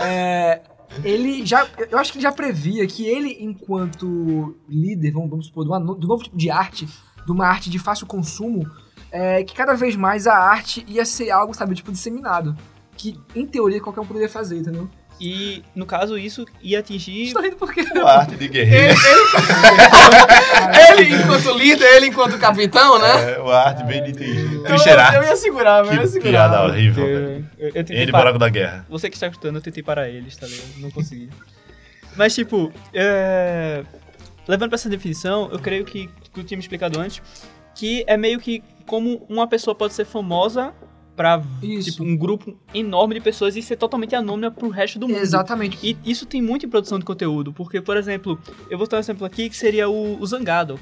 Speaker 4: É, ele já. Eu acho que ele já previa que ele, enquanto líder, vamos, vamos supor, no- do novo tipo de arte, de uma arte de fácil consumo, é, que cada vez mais a arte ia ser algo, sabe, tipo, disseminado. Que, em teoria, qualquer um poderia fazer, entendeu?
Speaker 1: E, no caso, isso ia atingir...
Speaker 4: Estou rindo porque.
Speaker 3: A arte de guerreiro.
Speaker 2: Ele, enquanto líder, ele, enquanto capitão, né?
Speaker 3: É, uma arte bem de trin-
Speaker 2: Eu, ia segurar, mas eu ia
Speaker 3: Que
Speaker 2: segurar.
Speaker 3: piada horrível, velho. Andy
Speaker 1: parar-
Speaker 3: Buraco da Guerra.
Speaker 1: Você que está escutando, eu tentei parar eles, tá ligado? Não consegui. Mas, tipo, é... levando pra essa definição, eu creio que, que eu tinha me explicado antes, que é meio que como uma pessoa pode ser famosa pra
Speaker 4: Isso.
Speaker 1: tipo, um grupo enorme de pessoas e ser totalmente anônima pro resto do mundo.
Speaker 4: Exatamente.
Speaker 1: E isso tem muito em produção de conteúdo, porque, por exemplo, eu vou dar um exemplo aqui que seria o, o Zangado.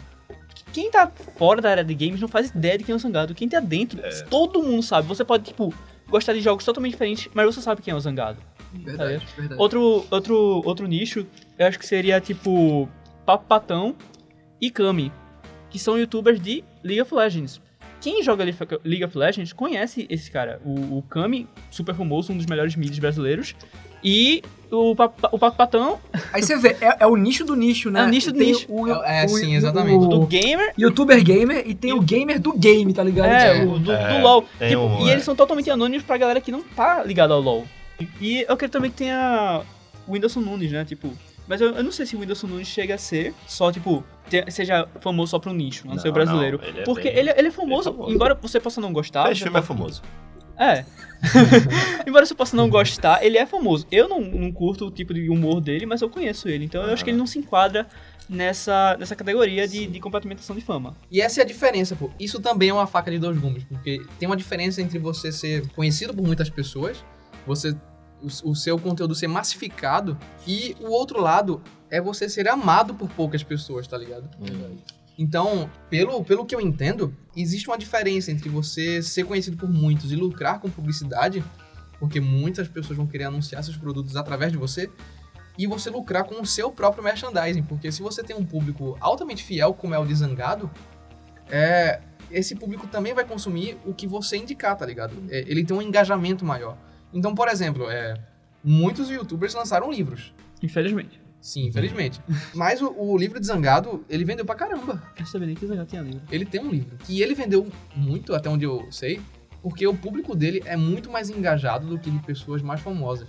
Speaker 1: Quem tá fora da área de games não faz ideia de quem é o Zangado. Quem tá dentro, todo mundo sabe. Você pode, tipo, gostar de jogos totalmente diferentes, mas você sabe quem é o Zangado.
Speaker 4: Verdade, verdade.
Speaker 1: Outro, outro, outro nicho, eu acho que seria tipo Papo Patão e Kami, que são youtubers de League of Legends. Quem joga League of Legends conhece esse cara. O, o Kami, super famoso, um dos melhores mids brasileiros. E o, Papa- o Paco Patão,
Speaker 4: Aí você vê, é, é o nicho do nicho, né?
Speaker 1: É o nicho do
Speaker 4: Tem
Speaker 1: nicho.
Speaker 4: O,
Speaker 2: É,
Speaker 4: o-
Speaker 2: sim, exatamente.
Speaker 4: O,
Speaker 1: do gamer.
Speaker 4: youtuber gamer e tem o gamer do game, tá ligado?
Speaker 1: É,
Speaker 2: É.
Speaker 1: o do,
Speaker 3: É,
Speaker 1: do LoL. Tipo,
Speaker 3: um,
Speaker 1: e
Speaker 3: é.
Speaker 1: eles são totalmente anônimos pra galera que não tá ligada ao LoL. E eu quero também que tenha o Whindersson Nunes, né? Tipo. Mas eu, eu não sei se o Whindersson Nunes chega a ser só, tipo, te- seja famoso só pro nicho, não,
Speaker 3: Não,
Speaker 1: ser brasileiro.
Speaker 3: não, ele é
Speaker 1: Porque
Speaker 3: bem-
Speaker 1: ele, ele é famoso,
Speaker 3: ele é famoso.
Speaker 1: embora você possa não gostar.
Speaker 3: Fez
Speaker 1: você
Speaker 3: filme é
Speaker 1: pode-
Speaker 3: famoso.
Speaker 1: É. Embora você possa não gostar, ele é famoso. Eu não, não curto o tipo de humor dele, mas eu conheço ele. Então eu acho que ele não se enquadra nessa, nessa categoria de, de complementação de fama.
Speaker 2: E essa é a diferença, pô. Isso também é uma faca de dois gumes, porque tem uma diferença entre você ser conhecido por muitas pessoas, você o, o seu conteúdo ser massificado e o outro lado é você ser amado por poucas pessoas, tá ligado? Então, pelo, pelo que eu entendo, existe uma diferença entre você ser conhecido por muitos e lucrar com publicidade, porque muitas pessoas vão querer anunciar seus produtos através de você, e você lucrar com o seu próprio merchandising, porque se você tem um público altamente fiel, como é o de Zangado, é, esse público também vai consumir o que você indicar, tá ligado? É, ele tem um engajamento maior. Então, por exemplo, é, muitos youtubers lançaram livros.
Speaker 1: Infelizmente.
Speaker 2: Sim, infelizmente. Mas o, o livro de Zangado, ele vendeu pra caramba.
Speaker 1: Eu sabia nem que já tinha livro.
Speaker 2: Ele tem um livro. E ele vendeu muito, até onde eu sei, porque o público dele é muito mais engajado do que de pessoas mais famosas.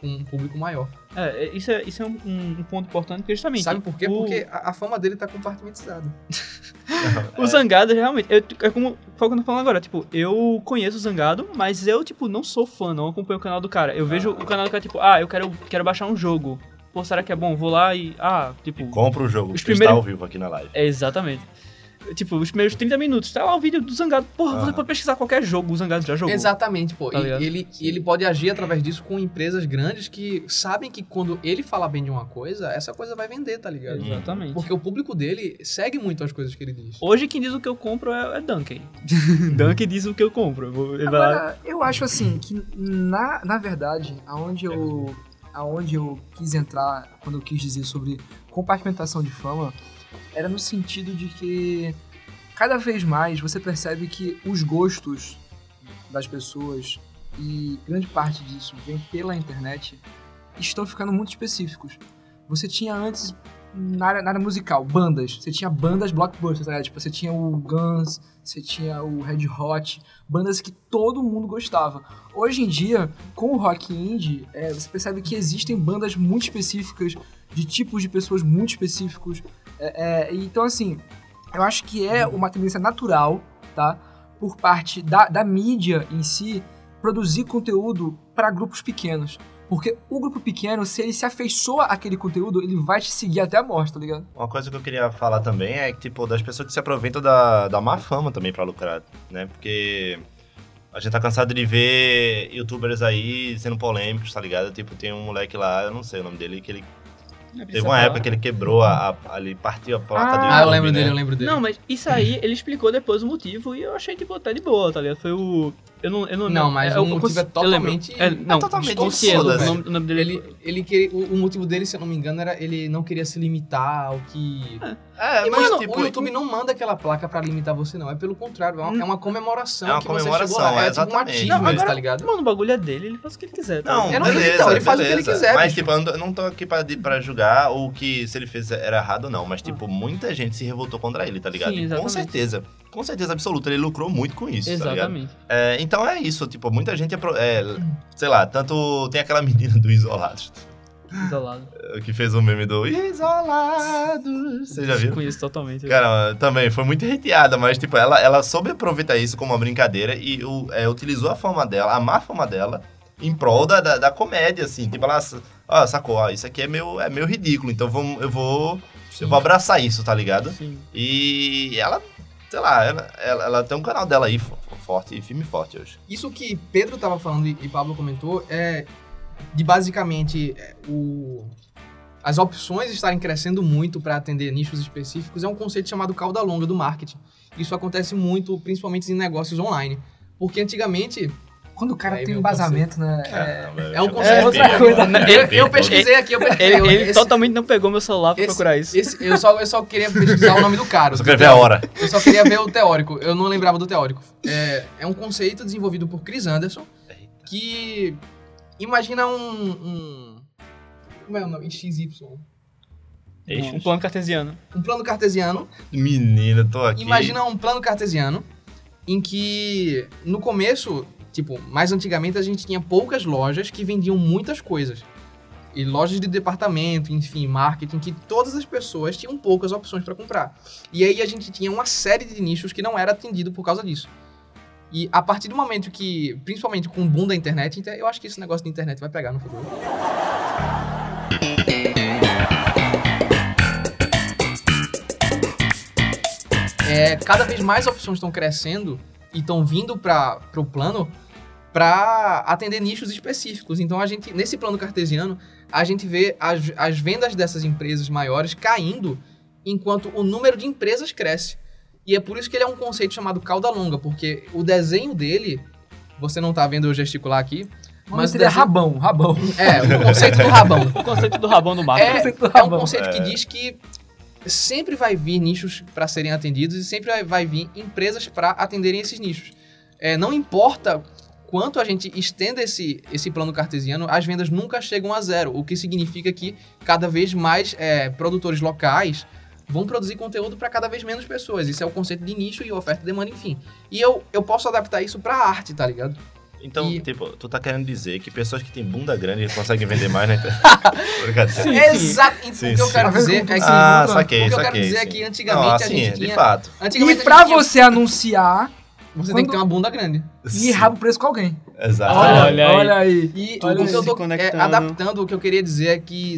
Speaker 2: Com um público maior.
Speaker 1: É, é, isso é, isso é um, um- um ponto importante, porque justamente.
Speaker 2: Sabe por quê?
Speaker 1: o-
Speaker 2: Porque a, a fama dele tá compartimentizada.
Speaker 1: O Zangado, realmente, eu, é como foi o que eu tô falando agora, tipo, eu conheço o Zangado, mas eu, tipo, não sou fã, não acompanho o canal do cara. Eu vejo o canal do cara, tipo, ah, eu quero, quero baixar um jogo. Pô, será que é bom? Vou lá e, ah, tipo...
Speaker 3: Compra o jogo,
Speaker 1: Os
Speaker 3: que está
Speaker 1: primeiros-
Speaker 3: ao vivo aqui na live.
Speaker 1: É, exatamente. Tipo, os primeiros 30 minutos, tá lá o vídeo do Zangado. Porra, você
Speaker 3: Aham.
Speaker 1: pode pesquisar qualquer jogo, o Zangado já jogou.
Speaker 2: Exatamente, pô.
Speaker 1: Tá
Speaker 2: e ele, ele pode agir através disso com empresas grandes que sabem que quando ele falar bem de uma coisa, essa coisa vai vender, tá ligado?
Speaker 1: Exatamente.
Speaker 2: Porque o público dele segue muito as coisas que ele diz.
Speaker 1: Hoje quem diz o que eu compro é, é Duncan. Duncan diz o que eu compro. Eu vou-
Speaker 4: Agora, eu acho assim que na, na verdade, aonde eu aonde eu quis entrar quando eu quis dizer sobre compartimentação de fama era no sentido de que cada vez mais você percebe que os gostos das pessoas e grande parte disso vem pela internet estão ficando muito específicos. Você tinha antes na área, na área musical, bandas. Você tinha bandas blockbusters, ligado? Tipo, você tinha o Guns, você tinha o Red Hot, bandas que todo mundo gostava. Hoje em dia, com o rock indie, é, você percebe que existem bandas muito específicas, de tipos de pessoas muito específicos. É, é, então, assim, eu acho que é uma tendência natural, tá? Por parte da, da mídia em si, produzir conteúdo para grupos pequenos. Porque o grupo pequeno, se ele se afeiçoa àquele conteúdo, ele vai te seguir até a morte, tá ligado?
Speaker 3: Uma coisa que eu queria falar também é que, tipo, das pessoas que se aproveitam da, da má fama também pra lucrar, né? Porque a gente tá cansado de ver youtubers aí sendo polêmicos, tá ligado? Tipo, tem um moleque lá, eu não sei o nome dele, que ele teve uma época que ele quebrou a, a- ali, partiu a placa do
Speaker 1: Ah,
Speaker 3: YouTube,
Speaker 2: Ah, eu lembro
Speaker 3: né?
Speaker 2: dele, eu lembro dele.
Speaker 1: Não, mas isso aí ele explicou depois o motivo e eu achei, tipo, tá de boa, tá ligado? Foi o. Eu não. Eu não,
Speaker 2: Não, mas
Speaker 1: eu-
Speaker 2: o motivo é totalmente-
Speaker 1: É, não,
Speaker 3: é totalmente foda-se.
Speaker 1: o nome, o nome dele.
Speaker 2: Ele, ele queria, o, o motivo dele, se eu não me engano, era ele não queria se limitar ao que.
Speaker 3: É,
Speaker 2: E,
Speaker 3: mas,
Speaker 2: mano,
Speaker 3: tipo,
Speaker 2: o YouTube não manda aquela placa pra limitar você, não. É pelo contrário, é uma, é uma comemoração
Speaker 3: É uma
Speaker 2: que
Speaker 3: comemoração,
Speaker 2: você chegou lá.
Speaker 3: é
Speaker 2: É tipo um
Speaker 3: exatamente.
Speaker 1: Não, agora-
Speaker 2: tá ligado?
Speaker 1: Mano, o bagulho é dele, ele faz o que ele quiser. Tá
Speaker 3: Não,
Speaker 2: não-
Speaker 3: beleza,
Speaker 2: então, ele faz o que ele
Speaker 3: beleza.
Speaker 2: quiser,
Speaker 3: Mas,
Speaker 2: bicho.
Speaker 3: tipo, eu não, eu não tô aqui pra, pra julgar ou que se ele fez era errado ou não. Mas, tipo, muita gente se revoltou contra ele, tá ligado?
Speaker 1: Sim,
Speaker 3: com
Speaker 1: exatamente.
Speaker 3: certeza, com certeza absoluta, ele lucrou muito com isso, tá?
Speaker 1: Exatamente.
Speaker 3: É, então é isso, tipo, muita gente, apro- é, sei lá, tanto tem aquela menina do Isolados,
Speaker 1: Isolado.
Speaker 3: que fez o meme do Isolados, você já viu?
Speaker 1: Conheço totalmente.
Speaker 3: Cara, também foi muito hateada, mas, tipo, ela, ela soube aproveitar isso como uma brincadeira e o- é, utilizou a fama dela, a má fama dela, em prol da, da, da comédia, assim. Tipo, ela, ó, sacou, ó, isso aqui é meu, é meu ridículo, então vamos, eu vou, eu vou abraçar isso, tá ligado?
Speaker 1: Sim.
Speaker 3: E ela, sei lá, ela, ela, ela tem um canal dela aí fo- forte, firme e forte hoje.
Speaker 2: Isso que Pedro tava falando e e Pablo comentou é de basicamente é, o as opções estarem crescendo muito para atender nichos específicos é um conceito chamado cauda longa do marketing. Isso acontece muito, principalmente em negócios online. Porque antigamente,
Speaker 4: Quando o cara
Speaker 2: Aí
Speaker 4: tem embasamento, né? É,
Speaker 3: Caramba,
Speaker 2: é um
Speaker 3: eu
Speaker 2: conceito-
Speaker 3: chamo
Speaker 4: outra coisa.
Speaker 2: Eu, eu pesquisei aqui, eu pesquisei.
Speaker 1: Ele,
Speaker 2: eu-
Speaker 1: ele
Speaker 2: esse-
Speaker 1: totalmente não pegou meu celular pra
Speaker 2: esse-
Speaker 1: procurar isso.
Speaker 2: esse- eu, só, eu só queria pesquisar o nome do cara.
Speaker 3: Só queria ver a hora.
Speaker 2: Eu só queria ver o teórico. Eu não lembrava do teórico. É, é um conceito desenvolvido por Chris Anderson que imagina um, um como é o nome? XY.
Speaker 1: Eixo, Um plano cartesiano.
Speaker 2: Um plano cartesiano.
Speaker 3: Menina, tô aqui.
Speaker 2: Imagina um plano cartesiano em que no começo, tipo, mais antigamente a gente tinha poucas lojas que vendiam muitas coisas. E lojas de departamento, enfim, marketing, que todas as pessoas tinham poucas opções para comprar. E aí a gente tinha uma série de nichos que não era atendido por causa disso. E a partir do momento que, principalmente com o boom da internet, então eu acho que esse negócio de internet vai pegar no futuro. É, cada vez mais opções estão crescendo e estão vindo para o plano para atender nichos específicos. Então a gente nesse plano cartesiano a gente vê as, as vendas dessas empresas maiores caindo enquanto o número de empresas cresce. E é por isso que ele é um conceito chamado cauda longa, porque o desenho dele, você não tá vendo eu gesticular aqui,
Speaker 4: mas seria
Speaker 2: desenho-
Speaker 4: rabão, rabão.
Speaker 2: é, o conceito do rabão.
Speaker 1: O conceito do rabão do marketing.
Speaker 2: É, é um conceito que diz que sempre vai vir nichos para serem atendidos e sempre vai- vir empresas para atenderem esses nichos. É, não importa quanto a gente estenda esse, esse plano cartesiano, as vendas nunca chegam a zero, o que significa que cada vez mais é, produtores locais vão produzir conteúdo para cada vez menos pessoas. Isso é o conceito de nicho e oferta e demanda, enfim. E eu, eu posso adaptar isso para arte, tá ligado?
Speaker 3: Então,
Speaker 2: E-
Speaker 3: tipo, tu tá querendo dizer que pessoas que têm bunda grande conseguem vender mais? Brincadeira.
Speaker 1: Sim,
Speaker 2: Exato. Então,
Speaker 3: Sim,
Speaker 2: o que eu quero dizer é que
Speaker 3: Ah,
Speaker 4: Sim,
Speaker 3: saquei,
Speaker 2: o que eu quero dizer é que antigamente
Speaker 3: Não,
Speaker 2: a
Speaker 3: assim,
Speaker 2: gente
Speaker 3: de
Speaker 2: tinha-
Speaker 3: fato.
Speaker 2: Antigamente
Speaker 4: E
Speaker 2: a
Speaker 4: pra
Speaker 2: tinha-
Speaker 4: você anunciar,
Speaker 2: Você
Speaker 4: Quando-
Speaker 2: tem que ter uma bunda grande.
Speaker 4: e
Speaker 3: Sim,
Speaker 4: rabo preço com alguém.
Speaker 3: Exato.
Speaker 1: Olha
Speaker 4: Olha,
Speaker 1: aí.
Speaker 4: olha aí.
Speaker 2: E
Speaker 4: Olha
Speaker 2: o que eu tô
Speaker 1: conectando.
Speaker 2: é, adaptando, o que eu queria dizer é que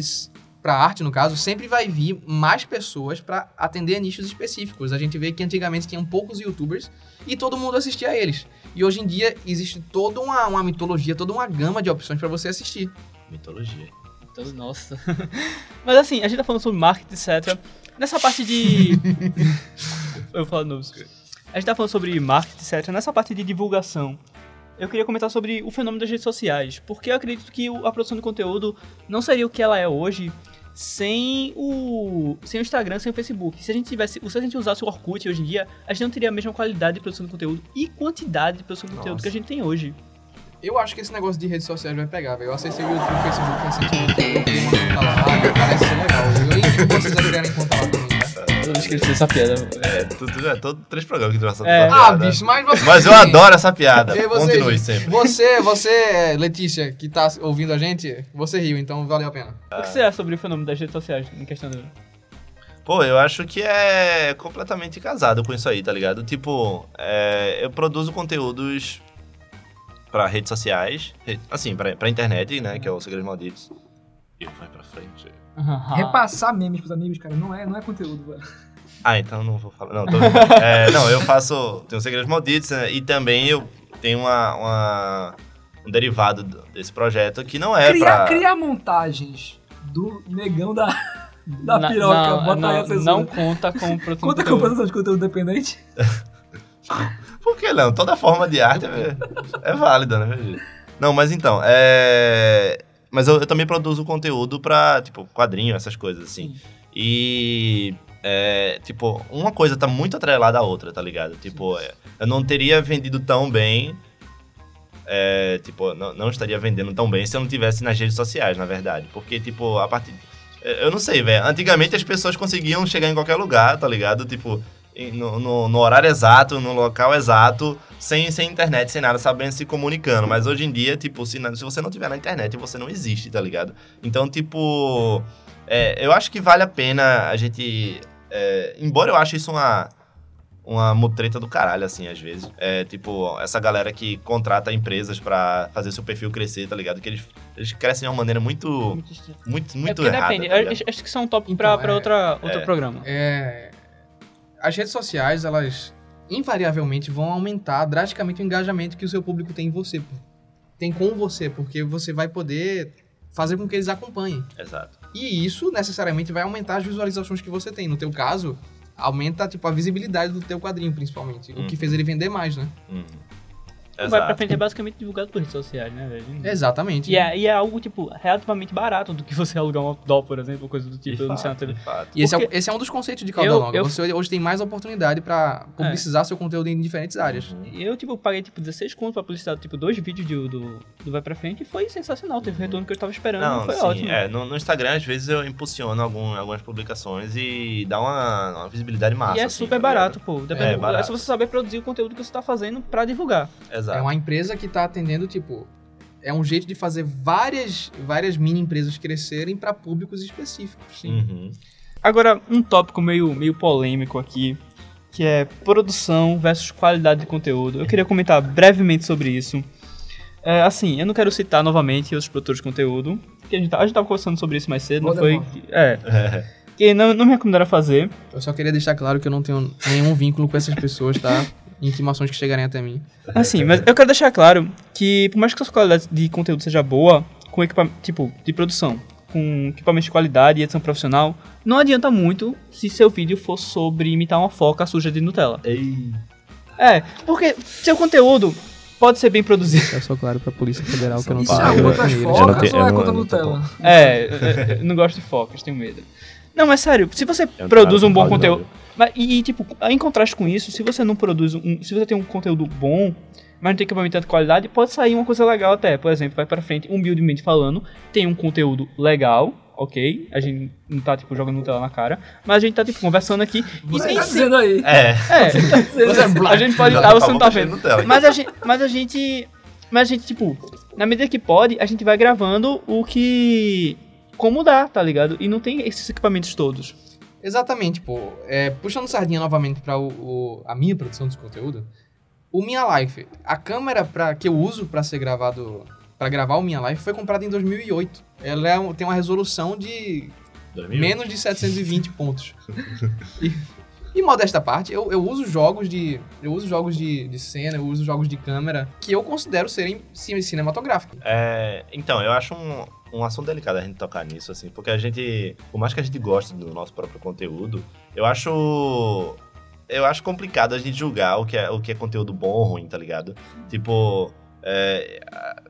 Speaker 2: pra arte, no caso, sempre vai vir mais pessoas pra atender a nichos específicos. A gente vê que antigamente tinham poucos youtubers e todo mundo assistia a eles. E hoje em dia existe toda uma, uma mitologia, toda uma gama de opções pra você assistir.
Speaker 3: Mitologia.
Speaker 1: Então, nossa. Mas assim, a gente tá falando sobre marketing, etc. Nessa parte de. eu falo novo. A gente tá falando sobre marketing, etc. Nessa parte de divulgação, eu queria comentar sobre o fenômeno das redes sociais. Porque eu acredito que a produção de conteúdo não seria o que ela é hoje sem o, sem o Instagram, sem o Facebook. Se a gente tivesse, se a gente usasse o Orkut hoje em dia, a gente não teria a mesma qualidade de produção de conteúdo e quantidade de produção de conteúdo
Speaker 3: Nossa.
Speaker 1: que a gente tem hoje.
Speaker 2: Eu acho que esse negócio de redes sociais vai pegar, velho. Eu acessei o YouTube, o Facebook recentemente, eu criei uma conta lá, parece ser legal. Eu indico vocês a criarem conta lá tá?
Speaker 1: Eu esqueci essa piada.
Speaker 3: É, tu, tu já todo três programas que tu passou
Speaker 1: É.
Speaker 3: essa
Speaker 2: Ah,
Speaker 3: piada.
Speaker 2: bicho, mas você...
Speaker 3: Mas eu adoro essa piada.
Speaker 2: Você,
Speaker 3: Continue
Speaker 2: gente?
Speaker 3: sempre.
Speaker 2: Você, você, Letícia, que tá ouvindo a gente, você riu, então valeu a pena.
Speaker 1: O que você acha sobre o fenômeno das redes sociais em questão do...
Speaker 3: Pô, eu acho que é completamente casado com isso aí, tá ligado? Tipo, é, eu produzo conteúdos pra redes sociais, assim, pra, pra internet, né, que é o Segredos Malditos. E vai pra frente.
Speaker 4: Repassar memes pros amigos, cara, não é, não é conteúdo, velho.
Speaker 3: Ah, então não vou falar. Não, tô. É, não, eu faço. Tenho Segredos Malditos né, e também eu tenho uma, uma- um derivado do- desse projeto que não é
Speaker 4: criar,
Speaker 3: pra.
Speaker 4: criar montagens do negão da, da
Speaker 1: Na-
Speaker 4: piroca,
Speaker 1: não,
Speaker 4: bota aí a
Speaker 1: não, não conta com produção
Speaker 4: Conta
Speaker 1: de
Speaker 4: com
Speaker 1: conteúdo.
Speaker 4: produção de conteúdo independente.
Speaker 3: Por que não? Toda forma de arte é, é válida, né? Não, mas então, é. Mas eu, eu também produzo conteúdo pra, tipo, quadrinho, essas coisas, assim. E. É, tipo, uma coisa tá muito atrelada à outra, tá ligado? Tipo, é, eu não teria vendido tão bem. é, tipo, não, não estaria vendendo tão bem se eu não tivesse nas redes sociais, na verdade. Porque, tipo, a partir. Eu não sei, velho. Antigamente as pessoas conseguiam chegar em qualquer lugar, tá ligado? Tipo, no, no- no horário exato, no local exato, sem, sem internet, sem nada, sabendo se comunicando. Mas hoje em dia, tipo, se, se você não tiver na internet, você não existe, tá ligado? Então, tipo, é, eu acho que vale a pena a gente. é, embora eu ache isso uma. Uma mutreta do caralho, assim, às vezes. É, tipo, essa galera que contrata empresas pra fazer seu perfil crescer, tá ligado? Que eles, eles crescem de uma maneira muito,
Speaker 1: Muito
Speaker 3: muito,
Speaker 1: É
Speaker 3: muito
Speaker 1: porque
Speaker 3: errada.
Speaker 1: depende.
Speaker 3: tá
Speaker 1: acho, que isso é um tópico
Speaker 2: Então,
Speaker 1: pra, pra
Speaker 2: é-
Speaker 1: outra, outro
Speaker 3: é.
Speaker 1: programa.
Speaker 2: É, as redes sociais, elas invariavelmente vão aumentar drasticamente o engajamento que o seu público tem em você. Tem com você, porque você vai poder fazer com que eles acompanhem.
Speaker 3: Exato.
Speaker 2: E isso necessariamente vai aumentar as visualizações que você tem. No teu caso, aumenta tipo a visibilidade do teu quadrinho, principalmente. O que fez ele vender mais, né?
Speaker 3: Uhum.
Speaker 1: O Vai Pra. Frente é basicamente divulgado por redes sociais, né, velho?
Speaker 2: Exatamente.
Speaker 1: E é, e é algo, tipo, relativamente barato do que você alugar um outdoor, por exemplo, ou coisa do tipo,
Speaker 3: De fato,
Speaker 1: TV.
Speaker 3: de fato.
Speaker 2: E esse é, esse é um dos conceitos de cauda
Speaker 1: eu-
Speaker 2: longa.
Speaker 1: eu-
Speaker 2: Você hoje tem mais oportunidade pra publicizar seu conteúdo em diferentes áreas.
Speaker 1: Eu, tipo, paguei, tipo, 16 conto pra publicidade, tipo, dois vídeos de- do, do Vai Pra Frente e foi sensacional. Teve o retorno que eu tava esperando
Speaker 3: Não,
Speaker 1: e foi
Speaker 3: sim,
Speaker 1: ótimo.
Speaker 3: é, no, no Instagram, às vezes, eu impulsiono algum, algumas publicações e dá uma, uma visibilidade massa.
Speaker 1: E é
Speaker 3: assim,
Speaker 1: super
Speaker 3: tá
Speaker 1: barato, pô. Depende,
Speaker 3: É, barato.
Speaker 1: é só você saber produzir o conteúdo que você tá fazendo pra divulgar.
Speaker 3: Exato.
Speaker 2: É uma empresa que tá atendendo, tipo, é um jeito de fazer várias, várias mini empresas crescerem pra públicos específicos.
Speaker 3: Uhum.
Speaker 1: Agora, um tópico meio, meio polêmico aqui, que é produção versus qualidade de conteúdo. Eu queria comentar brevemente sobre isso. É, assim, eu não quero citar novamente os produtores de conteúdo, que a gente, tá- a gente tava conversando sobre isso mais cedo, não foi?
Speaker 4: Voldemort.
Speaker 1: É,
Speaker 3: É.
Speaker 1: que não, não me recomendaram fazer.
Speaker 2: Eu só queria deixar claro que eu não tenho nenhum vínculo com essas pessoas, tá? Intimações que chegarem até mim.
Speaker 1: Assim, mas eu quero deixar claro que, por mais que a sua qualidade de conteúdo seja boa, com equipamento, tipo, de produção, com equipamento de qualidade e edição profissional, não adianta muito se seu vídeo for sobre imitar uma foca suja de Nutella.
Speaker 3: Ei.
Speaker 1: É, porque seu conteúdo pode ser bem produzido.
Speaker 2: Eu sou claro pra Polícia Federal que eu não
Speaker 4: Isso é contra as focas ou é contra Nutella?
Speaker 1: É, eu- não gosto de focas, tenho medo. Não, mas sério, se você produz um bom conteúdo. E, e, tipo, em contraste com isso, se você não produz um. Se você tem um conteúdo bom, mas não tem equipamento de qualidade, pode sair uma coisa legal até. Por exemplo, vai pra frente, humildemente falando, tem um conteúdo legal, ok? A gente não tá, tipo, jogando Nutella na cara, mas a gente tá, tipo, conversando aqui. e
Speaker 4: Você
Speaker 1: nem
Speaker 4: tá
Speaker 1: se-
Speaker 4: dizendo aí.
Speaker 3: É.
Speaker 1: É, a gente pode estar, você
Speaker 3: acabou
Speaker 1: não tá
Speaker 3: puxando
Speaker 1: vendo. Mas a gente. Mas a gente. Mas a gente, tipo, na medida que pode, a gente vai gravando o que. Como dá, tá ligado? E não tem esses equipamentos todos.
Speaker 2: Exatamente, pô. É, puxando sardinha novamente para o, o- a minha produção de conteúdo, o Minha Life, a câmera pra, que eu uso para ser gravado, para gravar o Minha Life foi comprada em 2008. Ela é tem uma resolução de
Speaker 3: 2000.
Speaker 2: menos de 720 pontos. E, e modesta parte, eu, eu uso jogos de eu uso jogos de, de cena, eu uso jogos de câmera que eu considero serem ci- cinematográficos.
Speaker 3: É, então, eu acho um, um assunto delicado a gente tocar nisso, assim, porque a gente, por mais que a gente goste do nosso próprio conteúdo, eu acho. Eu acho complicado a gente julgar o que é, o que é conteúdo bom ou ruim, tá ligado? Tipo. é,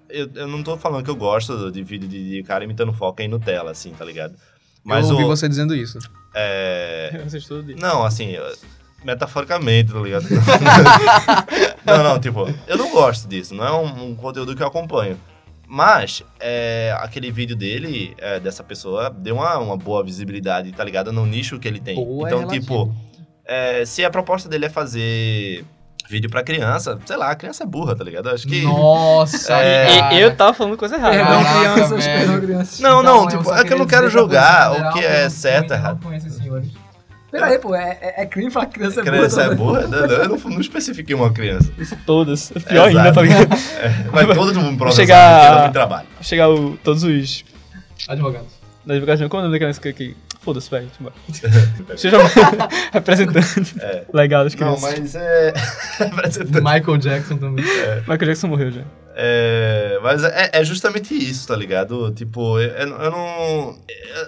Speaker 3: eu, eu não tô falando que eu gosto de vídeo de, de cara imitando foca em Nutella, assim, tá ligado? Mas
Speaker 2: eu ouvi
Speaker 3: o.
Speaker 2: você dizendo isso.
Speaker 3: É,
Speaker 1: Vocês tudo dizem.
Speaker 3: não, assim, eu- metaforicamente, tá ligado? não, não, tipo, eu não gosto disso, não é um, um conteúdo que eu acompanho. Mas, é, aquele vídeo dele, é, dessa pessoa, deu uma, uma boa visibilidade, tá ligado? No nicho que ele tem.
Speaker 2: Boa é
Speaker 3: então, tipo, é, se a proposta dele é fazer vídeo pra criança, sei lá, a criança é burra, tá ligado? Acho que.
Speaker 2: Nossa,
Speaker 3: É.
Speaker 1: E eu tava falando coisa errada.
Speaker 4: Perdão, crianças, perdão, crianças.
Speaker 3: Não, não,
Speaker 2: eu
Speaker 3: tipo, é que eu não quero julgar o que é certo
Speaker 2: não
Speaker 3: errado.
Speaker 2: conheço esses senhores.
Speaker 4: Peraí, pô, é, é, é crime falar que criança é
Speaker 3: Criança é
Speaker 4: burra.
Speaker 3: burra? Não, não, eu não, não especifiquei uma criança.
Speaker 1: Todas. Pior ainda, tá ligado?
Speaker 3: Vai todo mundo processar
Speaker 1: chegar-
Speaker 3: porque trabalho.
Speaker 1: Chegar o, todos os.
Speaker 2: Advogados.
Speaker 1: Da advocacia, como é o nome daquela que. que foda-se, velho. Seja representante
Speaker 3: É.
Speaker 1: legal das
Speaker 3: Não,
Speaker 1: crianças.
Speaker 3: mas é.
Speaker 2: Michael Jackson também.
Speaker 1: Michael Jackson morreu já.
Speaker 3: É, mas é, é justamente isso, tá ligado? Tipo, eu, eu não-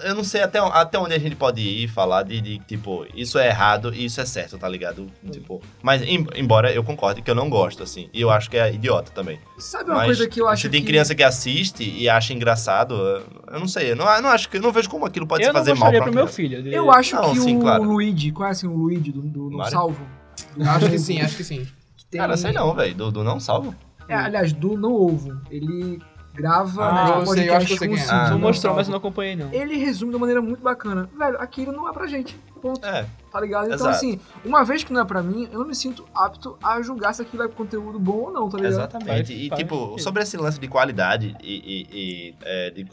Speaker 3: eu não. Sei até, até onde a gente pode ir e falar de, de, tipo, isso é errado e isso é certo, tá ligado? Tipo, mas em- embora eu concorde que eu não gosto, assim. E eu acho que é idiota também.
Speaker 4: Sabe uma
Speaker 3: mas
Speaker 4: coisa que eu acho
Speaker 3: se tem
Speaker 4: que...
Speaker 3: criança que assiste e acha engraçado, eu- não sei. Eu não, eu não acho que eu não vejo como aquilo pode
Speaker 1: eu
Speaker 3: se fazer
Speaker 1: não
Speaker 3: mal pra
Speaker 1: pro meu filho.
Speaker 4: Eu acho
Speaker 3: Não,
Speaker 4: que
Speaker 3: sim,
Speaker 4: o
Speaker 3: claro.
Speaker 4: Luigi, conhecem o Luigi do, do Não
Speaker 3: Mario?
Speaker 4: Salvo?
Speaker 2: Acho que sim, acho que sim.
Speaker 4: Tem-
Speaker 3: Cara, sei não, velho. Do, do não salvo.
Speaker 4: É, aliás, do Não Ovo. Ele grava
Speaker 1: Ah,
Speaker 4: né, tipo,
Speaker 2: eu sei, eu acho que quem é.
Speaker 3: Ah,
Speaker 4: Não
Speaker 1: mostrou, mas eu não acompanhei, não.
Speaker 4: Ele resume de uma maneira muito bacana. Velho, aquilo não é pra gente. Ponto.
Speaker 3: É.
Speaker 4: Tá ligado? Então,
Speaker 3: Exato.
Speaker 4: assim, uma vez que não é pra mim, eu não me sinto apto a julgar se aquilo é conteúdo bom ou não, tá ligado?
Speaker 3: Exatamente.
Speaker 1: Faz-
Speaker 3: e,
Speaker 1: faz
Speaker 3: tipo,
Speaker 1: sentido.
Speaker 3: sobre esse lance de qualidade e, e- e, é, de-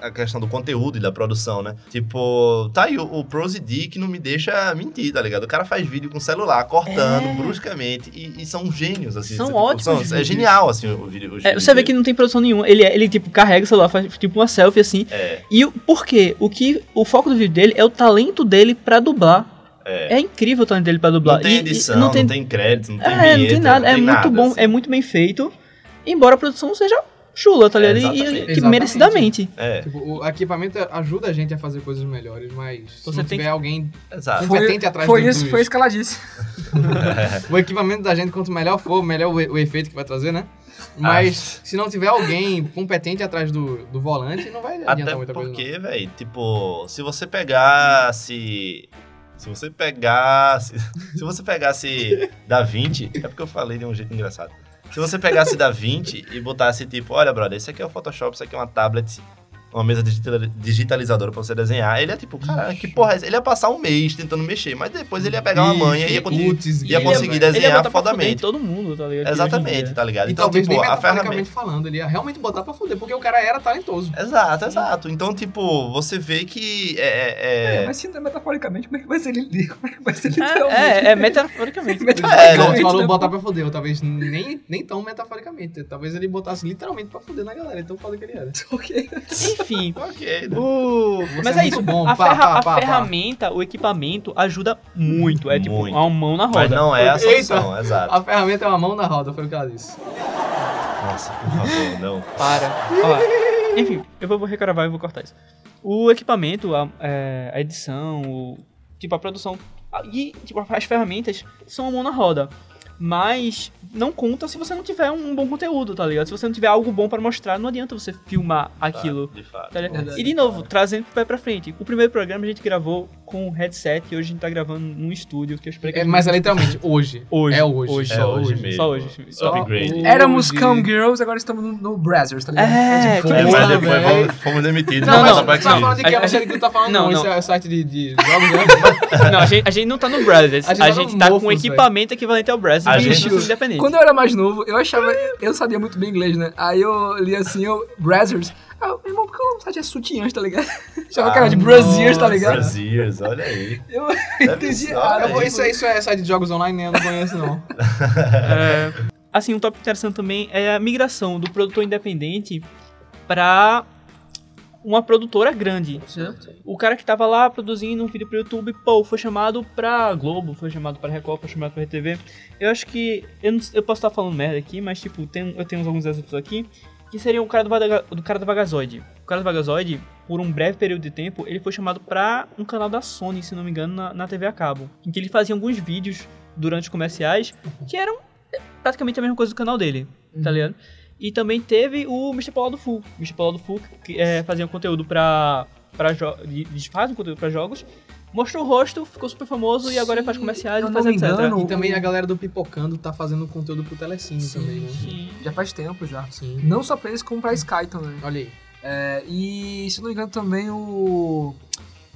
Speaker 3: a, a questão do conteúdo e da produção, né? Tipo, tá aí o, o Pros e D que não me deixa mentir, tá ligado? O cara faz vídeo com celular, cortando
Speaker 1: É.
Speaker 3: bruscamente, e, e são gênios, assim.
Speaker 1: São
Speaker 3: tipo,
Speaker 1: ótimos
Speaker 3: é
Speaker 1: vídeos.
Speaker 3: genial, assim, o vídeo.
Speaker 1: É, você vê que não tem produção nenhuma. Ele, ele tipo, carrega o celular, faz tipo uma selfie assim.
Speaker 3: É,
Speaker 1: E por quê? O, que, o foco do vídeo dele é o talento dele pra dublar.
Speaker 3: É.
Speaker 1: É incrível o talento dele pra dublar.
Speaker 3: Não tem
Speaker 1: E- e
Speaker 3: edição, não tem, crédito, não tem
Speaker 1: É,
Speaker 3: vinheta,
Speaker 1: não tem nada. é
Speaker 3: tem
Speaker 1: muito bom,
Speaker 3: assim.
Speaker 1: é muito bem feito. Embora a produção seja chula, tá
Speaker 3: É,
Speaker 1: ligado? E- e, que merecidamente.
Speaker 3: É,
Speaker 2: Tipo, o equipamento ajuda a gente a fazer coisas melhores, mas se
Speaker 1: Você
Speaker 2: não
Speaker 1: tem
Speaker 2: tiver
Speaker 1: que-
Speaker 2: alguém
Speaker 3: exato.
Speaker 2: competente atrás
Speaker 4: foi
Speaker 2: do-
Speaker 4: isso,
Speaker 2: dos-
Speaker 4: foi isso que ela disse.
Speaker 2: o equipamento da gente, quanto melhor for, melhor o, o efeito que vai trazer, né? Mas se não tiver alguém competente atrás do, do volante, não vai adiantar
Speaker 3: Até
Speaker 2: muita coisa. não.
Speaker 3: porque, velho, tipo, se você pegasse. Se você pegasse. Se você pegasse da 20. É porque eu falei de um jeito engraçado. Se você pegasse da 20 e botasse, tipo, olha, brother, esse aqui é o Photoshop, isso aqui é uma tablet, uma mesa digitali- digitalizadora pra você desenhar, ele é tipo, cara, que porra é essa? Ele ia passar um mês tentando mexer, mas depois ele ia pegar uma manha e ia conseguir.
Speaker 2: Putz,
Speaker 3: ia conseguir
Speaker 2: velho.
Speaker 3: desenhar
Speaker 1: botar pra fuder
Speaker 3: fodamente.
Speaker 1: todo mundo, tá ligado?
Speaker 3: Exatamente, tá ligado?
Speaker 2: E
Speaker 3: Então, tipo,
Speaker 2: nem
Speaker 3: a ferramenta.
Speaker 2: metaforicamente falando, ele ia realmente botar pra fuder, porque o cara era talentoso.
Speaker 3: Exato, exato. Então, tipo, você vê que é- é-
Speaker 4: É, mas se não é metaforicamente, como é que vai ser, li- como é que vai ser
Speaker 1: É,
Speaker 4: literalmente?
Speaker 1: é, é metaforicamente.
Speaker 3: É,
Speaker 2: Não,
Speaker 3: né?
Speaker 2: tu falou
Speaker 4: né?
Speaker 2: botar pra fuder, ou talvez nem, nem tão metaforicamente. Talvez ele botasse literalmente pra fuder na galera, então foda que ele era.
Speaker 4: Ok.
Speaker 1: Enfim.
Speaker 3: Ok, né?
Speaker 1: O... Mas
Speaker 2: é
Speaker 1: é, isso,
Speaker 2: bom.
Speaker 1: a,
Speaker 2: Pá,
Speaker 1: ferra-
Speaker 2: pá,
Speaker 1: a
Speaker 2: pá, pá.
Speaker 1: ferramenta, o equipamento ajuda muito. É tipo,
Speaker 3: Muito.
Speaker 1: uma mão na
Speaker 3: Mas
Speaker 1: roda.
Speaker 3: não é a solução, exato.
Speaker 2: A ferramenta é uma mão na roda, foi o que ela disse.
Speaker 3: Nossa, por favor, não.
Speaker 1: Para. Ó. Enfim, eu vou, regravar e vou cortar isso. O equipamento, a, é, a edição, o, tipo, a produção a- e tipo, as ferramentas são a mão na roda. Mas não conta se você não tiver um bom conteúdo, tá ligado? Se você não tiver algo bom pra mostrar, não adianta você filmar aquilo.
Speaker 3: De fato.
Speaker 1: Tá. E de novo, trazendo pé pra frente. O primeiro programa a gente gravou com headset e hoje a gente tá gravando num estúdio que eu espero que
Speaker 2: É, mas é literalmente hoje.
Speaker 1: hoje.
Speaker 2: É hoje.
Speaker 1: Hoje,
Speaker 3: É
Speaker 1: só
Speaker 3: hoje
Speaker 1: hoje.
Speaker 3: mesmo.
Speaker 1: Só hoje. Só
Speaker 3: Upgrade.
Speaker 4: Éramos
Speaker 2: Hoje.
Speaker 4: Cam Girls, agora estamos no, no Brazzers, tá ligado?
Speaker 1: É,
Speaker 4: tipo,
Speaker 1: que
Speaker 3: É, mas depois fomos, fomos demitidos.
Speaker 2: Não,
Speaker 1: Não,
Speaker 2: mas
Speaker 1: não,
Speaker 2: tu tá
Speaker 1: não.
Speaker 2: falando de que? Não sei do que tu tá falando,
Speaker 1: Não,
Speaker 2: não.
Speaker 1: não.
Speaker 2: Esse é site de, de jogos, né?
Speaker 1: Não, a gente, a gente não tá no Brothers.
Speaker 2: A
Speaker 1: A
Speaker 2: gente tá
Speaker 1: tá com equipamento equivalente ao Brothers.
Speaker 3: A gente-
Speaker 1: não independente.
Speaker 4: Quando eu era mais novo, eu achava. Eu sabia muito bem inglês, né? Aí eu li assim, eu. Brazzers. Ah, meu irmão, porque o site é sutiãs, tá ligado? Achava que era de Braziers, tá ligado?
Speaker 3: Brasiers, olha aí.
Speaker 4: Eu entendi
Speaker 3: olha
Speaker 2: Eu vou-
Speaker 3: aí.
Speaker 2: isso, é- isso é site de jogos online, né? Eu não conheço, não.
Speaker 1: É, assim, um tópico interessante também é a migração do produtor independente pra uma produtora grande. O cara que tava lá produzindo um vídeo pro YouTube, pô, foi chamado pra Globo, foi chamado pra Record, foi chamado pra RTV. Eu acho que. Eu, não- eu posso estar falando merda aqui, mas tipo, tem, eu tenho alguns exemplos aqui. Que seria o cara do, Vadaga- do cara do Vagazoide. O cara do Vagazoide, por um breve período de tempo, ele foi chamado pra um canal da Sony, se não me engano, na, na TV a cabo. Em que ele fazia alguns vídeos durante os comerciais que eram praticamente a mesma coisa do canal dele, tá ligado? E também teve o Mr. Paulo do Full. Mr. Paulo do Full que é, fazia um conteúdo pra. pra jo- de- de- faz um conteúdo pra jogos. Mostrou o rosto, ficou super famoso e agora ele faz
Speaker 4: Sim,
Speaker 1: comerciais e faz etc.
Speaker 4: engano,
Speaker 2: E também a galera do Pipocando tá fazendo conteúdo pro Telecine
Speaker 4: Sim,
Speaker 2: também, né?
Speaker 1: Sim.
Speaker 4: Já faz tempo já.
Speaker 2: Sim.
Speaker 4: Não só pra eles, como pra Sky também.
Speaker 2: Olha aí.
Speaker 4: É, e se não me engano também o.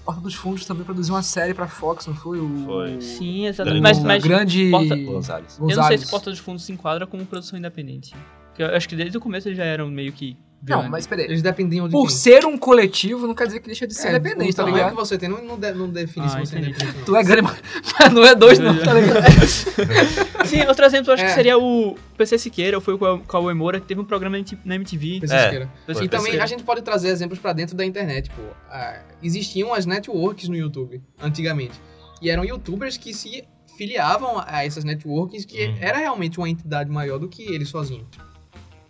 Speaker 4: Porta dos Fundos também produziu uma série pra Fox, não foi? O,
Speaker 3: Foi.
Speaker 1: Sim, exatamente. Mas,
Speaker 4: o
Speaker 1: mas
Speaker 4: grande.
Speaker 1: Porta-
Speaker 3: Gonzalez.
Speaker 1: eu não sei se Porta dos Fundos se enquadra como produção independente. Porque eu acho que desde o começo eles já eram meio que.
Speaker 4: Não,
Speaker 1: grandes.
Speaker 4: mas peraí.
Speaker 2: Eles dependiam de
Speaker 4: Por
Speaker 2: quem?
Speaker 4: ser um coletivo, não quer dizer que deixa de ser
Speaker 2: É,
Speaker 4: independente, tá ligado?
Speaker 2: que você tem não, não, de- não define
Speaker 1: Ah,
Speaker 2: se você é
Speaker 1: entendi.
Speaker 2: independente ou não.
Speaker 4: Tu é grande, mas não é dois, não, tá ligado?
Speaker 1: Sim, outro exemplo eu acho
Speaker 2: É.
Speaker 1: que seria o PC Siqueira, ou foi o Cauê Moura, que teve um programa na MTV.
Speaker 2: Pense
Speaker 3: É.
Speaker 2: Siqueira.
Speaker 1: Foi
Speaker 2: E também a gente pode trazer exemplos pra dentro da internet, pô. Ah, existiam as networks no YouTube, antigamente. E eram youtubers que se filiavam a essas networks, que
Speaker 3: Uhum.
Speaker 2: era realmente uma entidade maior do que eles sozinhos.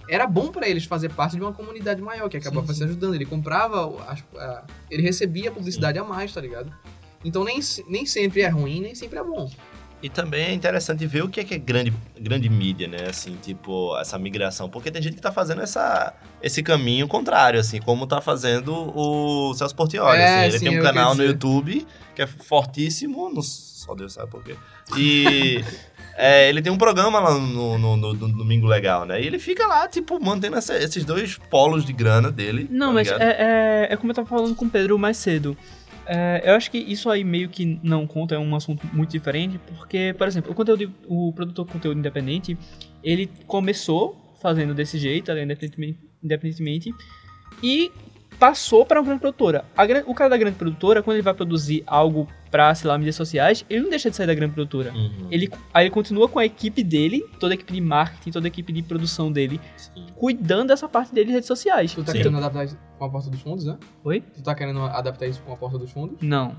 Speaker 2: Era bom pra eles fazer parte de uma comunidade maior, que acabava se ajudando. Ele comprava, as- a- ele recebia publicidade a mais, tá ligado? Então nem, nem sempre é ruim, nem sempre é bom.
Speaker 3: E também é interessante ver o que é que é grande, grande mídia, né? Assim, tipo, essa migração. Porque tem gente que tá fazendo essa, esse caminho contrário, assim, como tá fazendo o Celso Portioli.
Speaker 2: É,
Speaker 3: assim. Ele
Speaker 2: sim,
Speaker 3: tem um canal no. YouTube que é fortíssimo, no- só Deus sabe por quê. E é, ele tem um programa lá no, no, no- no Domingo Legal, né? E ele fica lá, tipo, mantendo essa- esses dois polos de grana dele.
Speaker 1: Não,
Speaker 3: tá
Speaker 1: mas é, é, é como eu tava falando com o Pedro mais cedo. É, eu acho que isso aí meio que não conta, é um assunto muito diferente, porque, por exemplo, o conteúdo, o produtor de conteúdo independente, ele começou fazendo desse jeito, independentemente, independentemente e passou para uma grande produtora. A o cara da grande produtora, quando ele vai produzir algo pra, sei lá, mídias sociais, ele não deixa de sair da grande produtora.
Speaker 3: Uhum.
Speaker 1: Ele, aí ele continua com a equipe dele, toda a equipe de marketing, toda a equipe de produção dele,
Speaker 3: Sim.
Speaker 1: cuidando dessa parte dele de redes sociais.
Speaker 2: Tu tá
Speaker 3: Sim.
Speaker 2: querendo adaptar isso com a porta dos fundos, né?
Speaker 1: Oi?
Speaker 2: Tu tá querendo adaptar isso com a porta dos fundos?
Speaker 1: Não.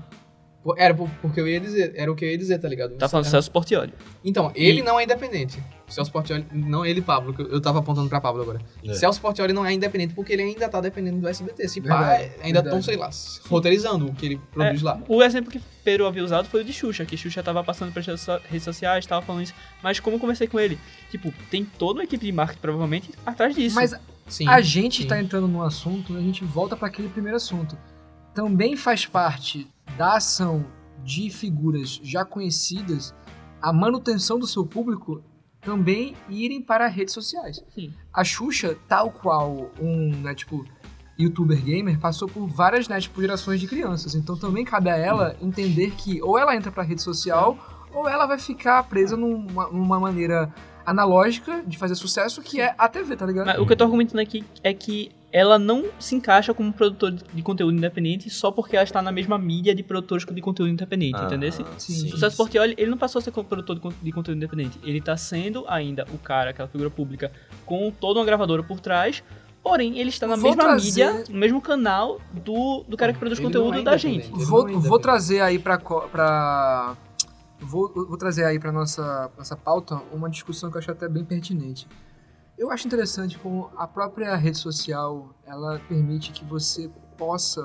Speaker 2: Era por- porque eu ia dizer, era o que eu ia dizer, tá ligado?
Speaker 1: Tá falando Celso Portioli.
Speaker 2: Então, ele não é independente. Celso Portioli, não ele, Pablo, que eu- tava apontando pra Pablo agora.
Speaker 3: É.
Speaker 2: Celso Portioli não é independente porque ele ainda tá dependendo do SBT. Se pá,
Speaker 4: Verdade,
Speaker 2: ainda estão, sei lá, roteirizando o que ele produz lá.
Speaker 1: O exemplo que Peru havia usado foi o de Xuxa, que Xuxa tava passando pelas redes sociais, tava falando isso. Mas como eu conversei com ele, tipo, tem toda uma equipe de marketing, provavelmente, atrás disso.
Speaker 4: Mas
Speaker 2: Sim.
Speaker 4: a gente
Speaker 2: sim.
Speaker 4: tá entrando num assunto, a gente volta para aquele primeiro assunto. Também faz parte da ação de figuras já conhecidas a manutenção do seu público também irem para redes sociais.
Speaker 1: Sim.
Speaker 4: A Xuxa, tal qual um, né, tipo, youtuber gamer, passou por várias, né, tipo, gerações de crianças. Então também cabe a ela entender que ou ela entra pra rede social, ou ela vai ficar presa numa, numa maneira analógica de fazer sucesso, que é a TV, tá ligado?
Speaker 1: Mas o que eu tô argumentando aqui é que ela não se encaixa como produtor de conteúdo independente só porque ela está na mesma mídia de produtores de conteúdo independente,
Speaker 3: Ah,
Speaker 1: entendeu?
Speaker 4: Sim.
Speaker 1: O Celso Portioli, ele não passou a ser produtor de con- de conteúdo independente. Ele tá sendo ainda o cara, aquela figura pública, com toda uma gravadora por trás. Porém, ele está na
Speaker 4: Vou
Speaker 1: mesma
Speaker 4: trazer-
Speaker 1: mídia, no mesmo canal do, do cara que produz
Speaker 2: Ele
Speaker 1: conteúdo
Speaker 2: é
Speaker 1: da gente.
Speaker 4: Vou,
Speaker 2: é
Speaker 4: vou trazer aí pra. co- pra vou, vou trazer aí pra nossa, nossa pauta uma discussão que eu acho até bem pertinente. Eu acho interessante como a própria rede social ela permite que você possa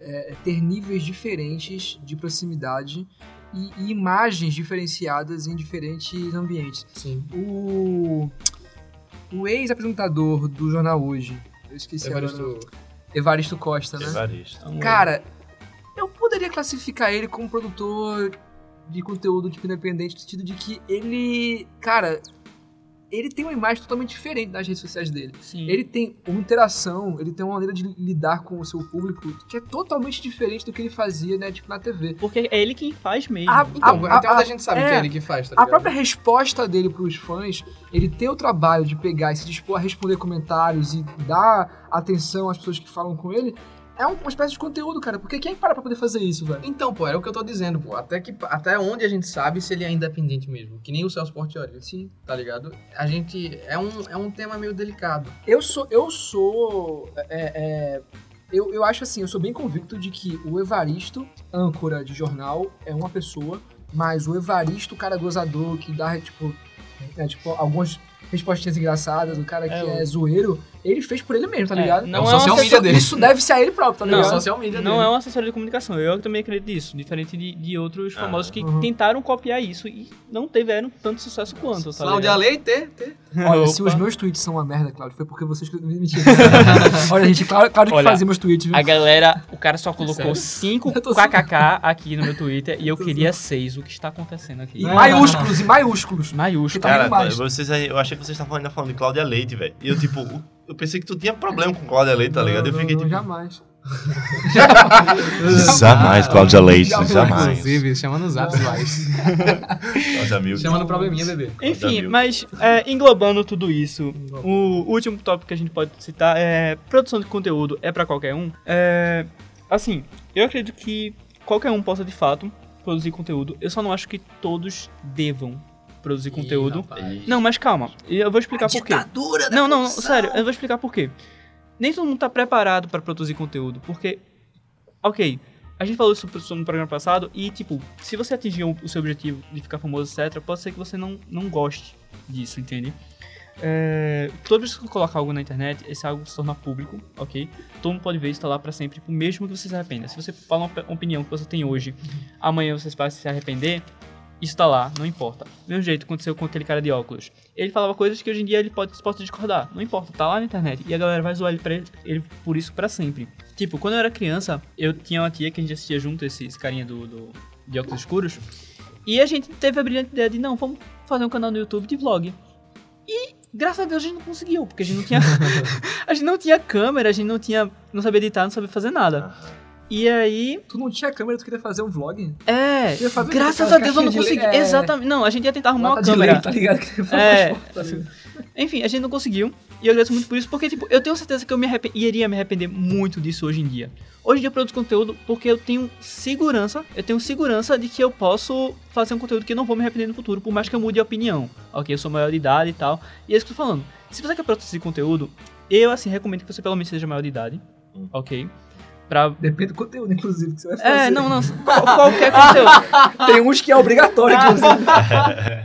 Speaker 4: é, ter níveis diferentes de proximidade e, e imagens diferenciadas em diferentes ambientes.
Speaker 2: Sim.
Speaker 4: O, o ex-apresentador do jornal hoje, eu esqueci agora,
Speaker 2: Evaristo,
Speaker 4: Evaristo Costa, né?
Speaker 3: Evaristo.
Speaker 4: Cara, eu poderia classificar ele como produtor de conteúdo tipo independente, no sentido de que ele, cara, ele tem uma imagem totalmente diferente das redes sociais dele.
Speaker 1: sim.
Speaker 4: Ele tem uma interação, ele tem uma maneira de lidar com o seu público que é totalmente diferente do que ele fazia, né, tipo na TV.
Speaker 1: Porque é ele quem faz mesmo.
Speaker 4: A-
Speaker 2: Então,
Speaker 4: a-
Speaker 2: até
Speaker 4: a-
Speaker 2: onde a gente sabe
Speaker 4: é,
Speaker 2: que é ele que faz, tá
Speaker 4: A própria resposta dele pros fãs, ele ter o trabalho de pegar e se dispor a responder comentários e dar atenção às pessoas que falam com ele, é um- uma espécie de conteúdo, cara. Porque quem para pra poder fazer isso, velho?
Speaker 2: Então, pô, era o que eu tô dizendo, pô. Até, que, até onde a gente sabe se ele é independente mesmo. Que nem o Celso Portioli,
Speaker 4: Sim.
Speaker 2: tá ligado? A gente... É um, é um tema meio delicado.
Speaker 4: Eu sou. Eu sou. é, é, eu, eu acho assim, eu sou bem convicto de que o Evaristo, âncora de jornal, é uma pessoa, mas o Evaristo, o cara gozador, que dá, tipo, é, tipo algumas respostinhas engraçadas, o cara que
Speaker 1: É,
Speaker 4: é, zoeiro, ele fez por ele mesmo, tá
Speaker 1: É,
Speaker 4: ligado?
Speaker 1: não
Speaker 2: É o
Speaker 1: é,
Speaker 2: social media dele.
Speaker 4: Isso deve ser a ele próprio, tá
Speaker 1: Não,
Speaker 4: ligado?
Speaker 2: É o social media
Speaker 1: Não
Speaker 2: dele.
Speaker 1: é um assessor de comunicação, eu também acredito nisso. Diferente de, de outros
Speaker 3: Ah.
Speaker 1: famosos que
Speaker 4: Uhum.
Speaker 1: tentaram copiar isso e não tiveram tanto sucesso quanto, tá
Speaker 2: Cláudia? Leite, T.
Speaker 4: Olha, se os meus tweets são uma merda, Claudio, foi porque vocês... Mentira. Olha, gente, claro, claro que
Speaker 1: Olha,
Speaker 4: fazia meus tweets, viu?
Speaker 1: A galera, o cara só colocou
Speaker 2: Sério?
Speaker 1: 5
Speaker 4: Eu tô
Speaker 1: kkk aqui no meu Twitter e eu queria 6. O que está acontecendo aqui?
Speaker 4: Em maiúsculos, em maiúsculos.
Speaker 1: Maiúsculo.
Speaker 4: Tá
Speaker 3: Cara,
Speaker 4: vendo mais?
Speaker 3: vocês eu achei que vocês estavam ainda falando de Cláudia Leite, velho. E eu, tipo, o- eu pensei que tu tinha problema com Cláudia Leite, tá ligado? Eu fiquei
Speaker 4: não,
Speaker 3: tipo.
Speaker 4: Jamais.
Speaker 3: Jamais, Cláudia Leite,
Speaker 4: Jamais.
Speaker 3: jamais.
Speaker 2: Inclusive, chama no zap,
Speaker 3: Milk.
Speaker 2: Chama no probleminha, bebê.
Speaker 1: Enfim, mas é, englobando tudo isso, o último tópico que a gente pode citar é produção de conteúdo é pra qualquer um. É, assim, eu acredito que qualquer um possa de fato produzir conteúdo. Eu só não acho que todos devam produzir conteúdo.
Speaker 3: Ih,
Speaker 1: Não, mas calma, eu vou explicar por quê.
Speaker 4: Ditadura da
Speaker 1: Não, não,
Speaker 4: produção.
Speaker 1: sério, eu vou explicar por quê. Nem todo mundo tá preparado pra produzir conteúdo, porque, ok, a gente falou isso no programa passado e, tipo, se você atingir o seu objetivo de ficar famoso, etc., pode ser que você não, não goste disso, entende? É, toda vez que você coloca algo na internet, esse algo se torna público, ok? Todo mundo pode ver isso, tá lá pra sempre, tipo, mesmo que você se arrependa. Se você fala uma op- opinião que você tem hoje, amanhã você vai se arrepender, isso tá lá, não importa. Mesmo jeito aconteceu com aquele cara de óculos. Ele falava coisas que hoje em dia ele pode, pode discordar. Não importa, tá lá na internet. E a galera vai zoar ele, pra ele, ele por isso pra sempre. Tipo, quando eu era criança, eu tinha uma tia que a gente assistia junto, esse, esse carinha do, do, de óculos escuros. E a gente teve a brilhante ideia de, não, vamos fazer um canal no YouTube de vlog. E, graças a Deus, a gente não conseguiu, porque a gente não tinha... a gente não tinha câmera, a gente não tinha... Não sabia editar, não sabia fazer nada. E aí,
Speaker 4: Tu não tinha câmera, tu queria fazer um vlog?
Speaker 1: é, graças a Deus eu não
Speaker 4: de
Speaker 1: consegui.
Speaker 4: le- é,
Speaker 1: Exatamente. Não, a gente ia tentar arrumar uma
Speaker 4: Lata de
Speaker 1: câmera.
Speaker 4: leite, tá ligado?
Speaker 1: É.
Speaker 4: tá?
Speaker 1: Enfim, a gente não conseguiu. E eu agradeço muito por isso, porque, tipo, eu tenho certeza que eu me iria me arrepender muito disso hoje em dia. Hoje em dia eu produzo conteúdo porque eu tenho segurança, eu tenho segurança de que eu posso fazer um conteúdo que eu não vou me arrepender no futuro, por mais que eu mude de opinião. Ok, eu sou maior de idade e tal. E é isso que eu tô falando. Se você quer produzir conteúdo, eu, assim, recomendo que você pelo menos seja maior de idade.
Speaker 3: Hum.
Speaker 1: Ok? Pra...
Speaker 4: Depende do conteúdo, inclusive, que você vai fazer.
Speaker 1: É, não, não, qual- qualquer conteúdo.
Speaker 4: Tem uns que é obrigatório, inclusive.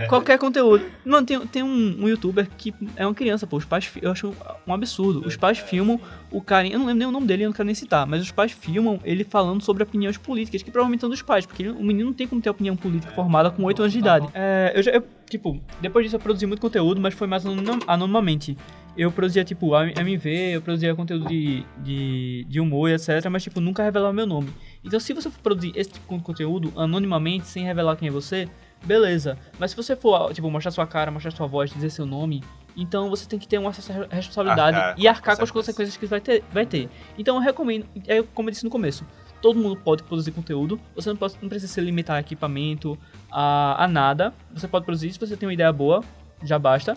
Speaker 1: Qualquer conteúdo. Mano, tem, tem um, um youtuber que é uma criança, pô. Os pais. Eu acho um absurdo. Os pais filmam o cara. Eu não lembro nem o nome dele, eu não quero nem citar. Mas os pais filmam ele falando sobre opiniões políticas, que provavelmente são dos pais. Porque ele- o menino não tem como ter opinião política formada com 8 anos de idade. É, eu já. eu, tipo, depois disso eu produzi muito conteúdo, mas foi mais anonim- anonimamente. Eu produzia, tipo, MV, eu produzia conteúdo de, de, de humor etc. Mas, tipo, nunca revelava meu nome. Então, se você for produzir esse tipo de conteúdo anonimamente, sem revelar quem é você, beleza. Mas se você for, tipo, mostrar sua cara, mostrar sua voz, dizer seu nome, então você tem que ter uma certa responsabilidade
Speaker 3: Arcar
Speaker 1: e arcar
Speaker 3: com
Speaker 1: com as consequências que vai ter, vai ter. Então eu recomendo, é como eu disse no começo, todo mundo pode produzir conteúdo, você não, pode, não precisa se limitar a equipamento, a, a nada. Você pode produzir se você tem uma ideia boa, já basta.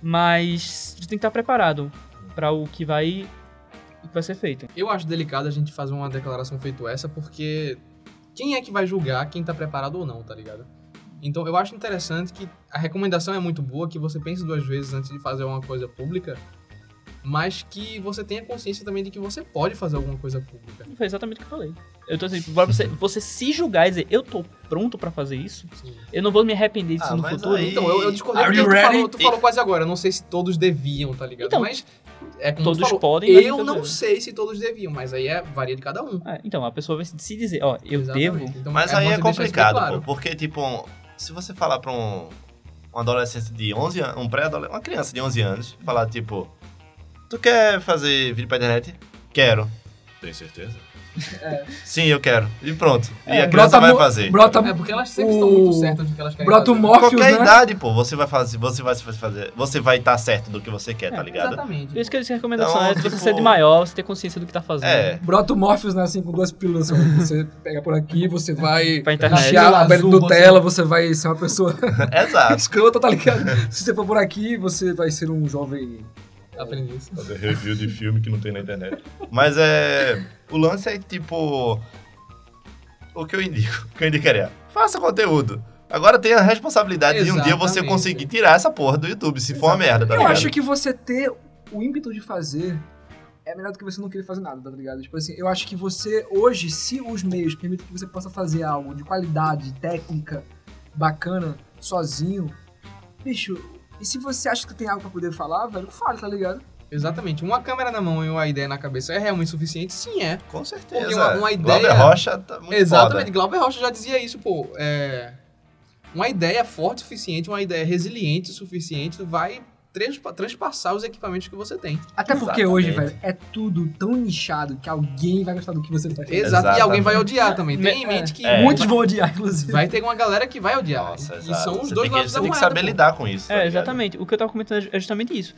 Speaker 1: Mas você tem que estar preparado para o que vai o que vai ser feito.
Speaker 2: Eu acho delicado a gente fazer uma declaração feito essa, porque quem é que vai julgar quem tá preparado ou não, tá ligado? Então eu acho interessante que a recomendação é muito boa, que você pense duas vezes antes de fazer uma coisa pública, mas que você tenha consciência também de que você pode fazer alguma coisa pública.
Speaker 1: Foi exatamente o que eu falei. Eu tô assim, você, você se julgar e dizer, eu tô pronto pra fazer isso,
Speaker 2: Sim.
Speaker 1: eu não vou me arrepender disso
Speaker 3: Ah,
Speaker 1: no
Speaker 3: mas
Speaker 1: futuro.
Speaker 3: aí-
Speaker 2: Então, eu, eu discordei
Speaker 4: Are
Speaker 2: porque
Speaker 4: you
Speaker 2: tu
Speaker 4: ready?
Speaker 2: falou, tu falou quase agora. Eu não sei se todos deviam, tá ligado?
Speaker 1: Então,
Speaker 2: mas é como
Speaker 1: todos
Speaker 2: falou,
Speaker 1: podem,
Speaker 2: Eu
Speaker 1: não
Speaker 2: sei se todos deviam, mas aí é varia de cada um.
Speaker 1: É, então, a pessoa vai se dizer, ó, eu
Speaker 2: Exatamente.
Speaker 1: devo.
Speaker 2: Então,
Speaker 3: Mas
Speaker 2: é
Speaker 3: aí é complicado,
Speaker 2: claro.
Speaker 3: pô, porque, tipo, se você falar pra um, um adolescente de 11 anos, um pré-adolescente, uma criança de 11 anos, falar, tipo, tu quer fazer vídeo pra internet? Quero. Tem certeza? Sim, eu quero. E pronto. E
Speaker 4: É,
Speaker 3: a criança vai fazer.
Speaker 4: Brota,
Speaker 2: É porque elas sempre
Speaker 4: O-
Speaker 2: estão muito certas do que elas querem
Speaker 4: brota o
Speaker 2: fazer.
Speaker 4: Morpheus,
Speaker 3: Qualquer
Speaker 4: né?
Speaker 3: idade, pô, você vai fazer, você vai fazer, você vai estar certo do que você quer, tá
Speaker 1: É,
Speaker 3: ligado?
Speaker 2: Exatamente.
Speaker 1: Por isso que eu disse que a recomendação
Speaker 3: Então,
Speaker 1: é se você
Speaker 3: tipo-
Speaker 1: ser de maior, você ter consciência do que tá fazendo.
Speaker 3: É.
Speaker 4: Brota o Morpheus, né, assim, com duas pílulas. assim, Você pega por aqui, você vai
Speaker 1: Pra internet.
Speaker 4: a
Speaker 2: Azul,
Speaker 4: do
Speaker 2: você-
Speaker 4: Nutella, você vai ser uma pessoa
Speaker 3: Exato.
Speaker 4: escrota, tá ligado? Se você for por aqui, você vai ser um jovem...
Speaker 2: Aprendi isso.
Speaker 3: Fazer review de filme que não tem na internet. Mas é. O lance é tipo. O que eu indico? O que eu indicaria? Faça conteúdo. Agora tem a responsabilidade de um dia você
Speaker 2: Exatamente.
Speaker 3: conseguir tirar essa porra do YouTube, se for uma merda, tá
Speaker 4: Eu
Speaker 3: ligado?
Speaker 4: acho que você ter o ímpeto de fazer é melhor do que você não querer fazer nada, tá ligado? Tipo assim, eu acho que você, hoje, se os meios permitem que você possa fazer algo de qualidade, técnica, bacana, sozinho, bicho, e se você acha que tem algo pra poder falar, velho, fale, tá ligado?
Speaker 2: Exatamente. Uma câmera na mão e uma ideia na cabeça é realmente suficiente? Sim, é.
Speaker 3: Com certeza.
Speaker 2: Porque uma- uma ideia-
Speaker 3: Glauber Rocha tá muito
Speaker 2: Exatamente.
Speaker 3: foda.
Speaker 2: Glauber Rocha já dizia isso, pô. É... Uma ideia forte o suficiente, uma ideia resiliente o suficiente, vai transpa- transpassar os equipamentos que você tem.
Speaker 4: Até porque hoje,
Speaker 3: Exatamente.
Speaker 4: velho, é tudo tão nichado que alguém vai gostar do que você faz.
Speaker 2: Exato. E
Speaker 3: Exatamente.
Speaker 2: alguém vai odiar também. Tem em
Speaker 4: É.
Speaker 2: mente que
Speaker 3: É.
Speaker 4: Muitos vão odiar, inclusive.
Speaker 2: vai ter uma galera que vai odiar.
Speaker 3: Nossa,
Speaker 2: e
Speaker 3: exato.
Speaker 2: são os
Speaker 3: você
Speaker 2: dois
Speaker 3: que,
Speaker 2: lados
Speaker 3: você
Speaker 2: da
Speaker 3: tem que saber
Speaker 2: pô.
Speaker 3: lidar com isso. tá
Speaker 1: É,
Speaker 3: ligado?
Speaker 1: exatamente. O que eu tava comentando é justamente isso.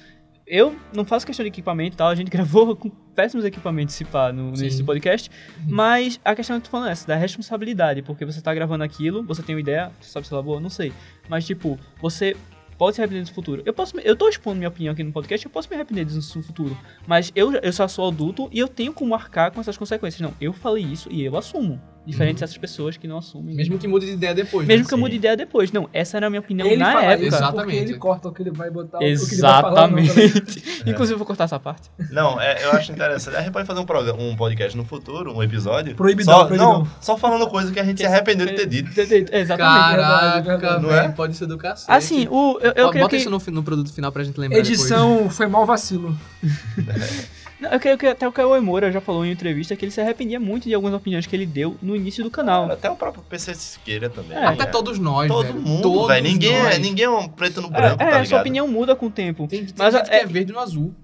Speaker 1: Eu não faço questão de equipamento e tal, a gente gravou com péssimos equipamentos, se pá, no,
Speaker 2: Sim.
Speaker 1: nesse podcast. Mas a questão que eu tô falando é essa, da responsabilidade, porque você tá gravando aquilo, você tem uma ideia, você sabe se ela é boa, não sei. Mas, tipo, você pode se arrepender no futuro. Eu posso, eu tô expondo minha opinião aqui no podcast, eu posso me arrepender disso no futuro. Mas eu, eu só sou adulto e eu tenho como arcar com essas consequências. Não, eu falei isso e eu assumo. Diferente dessas pessoas que não assumem.
Speaker 2: Mesmo que mude de ideia depois.
Speaker 1: Mesmo
Speaker 2: né?
Speaker 1: que eu mude de ideia depois. Não, essa era a minha opinião
Speaker 4: Ele
Speaker 1: na
Speaker 4: fala
Speaker 1: época.
Speaker 4: isso porque
Speaker 2: Exatamente.
Speaker 4: ele corta o que ele vai botar, o que ele vai falar. não?
Speaker 1: Exatamente. Inclusive, eu vou cortar essa parte.
Speaker 3: Não, é, eu acho interessante. A gente pode fazer um, programa, um podcast no futuro, um episódio.
Speaker 4: Proibidão,
Speaker 3: só,
Speaker 4: proibidão.
Speaker 3: Não, só falando coisa que a gente se arrependeu de ter dito.
Speaker 1: Exatamente.
Speaker 2: Caraca,
Speaker 4: verdade.
Speaker 3: Não é?
Speaker 2: pode ser do cacete.
Speaker 1: Assim, o, eu, eu
Speaker 2: Ó,
Speaker 1: creio
Speaker 2: Bota
Speaker 1: que...
Speaker 2: isso no, no produto final pra gente lembrar
Speaker 4: Edição foi mal vacilo.
Speaker 1: Não, eu creio que até o Caio Moura já falou em entrevista que ele se arrependia muito de algumas opiniões que ele deu no início do canal.
Speaker 3: Até o próprio PC Siqueira também.
Speaker 1: É.
Speaker 2: Até
Speaker 3: né?
Speaker 2: todos nós,
Speaker 3: Todo
Speaker 2: velho.
Speaker 3: mundo,
Speaker 2: Todos
Speaker 3: velho. Ninguém, é-
Speaker 2: nós.
Speaker 3: ninguém é um preto no
Speaker 1: É,
Speaker 3: branco, tá
Speaker 1: é,
Speaker 3: ligado?
Speaker 1: sua opinião muda com o tempo.
Speaker 2: Tem, tem
Speaker 1: Mas
Speaker 2: gente que
Speaker 1: é-
Speaker 2: é verde no azul.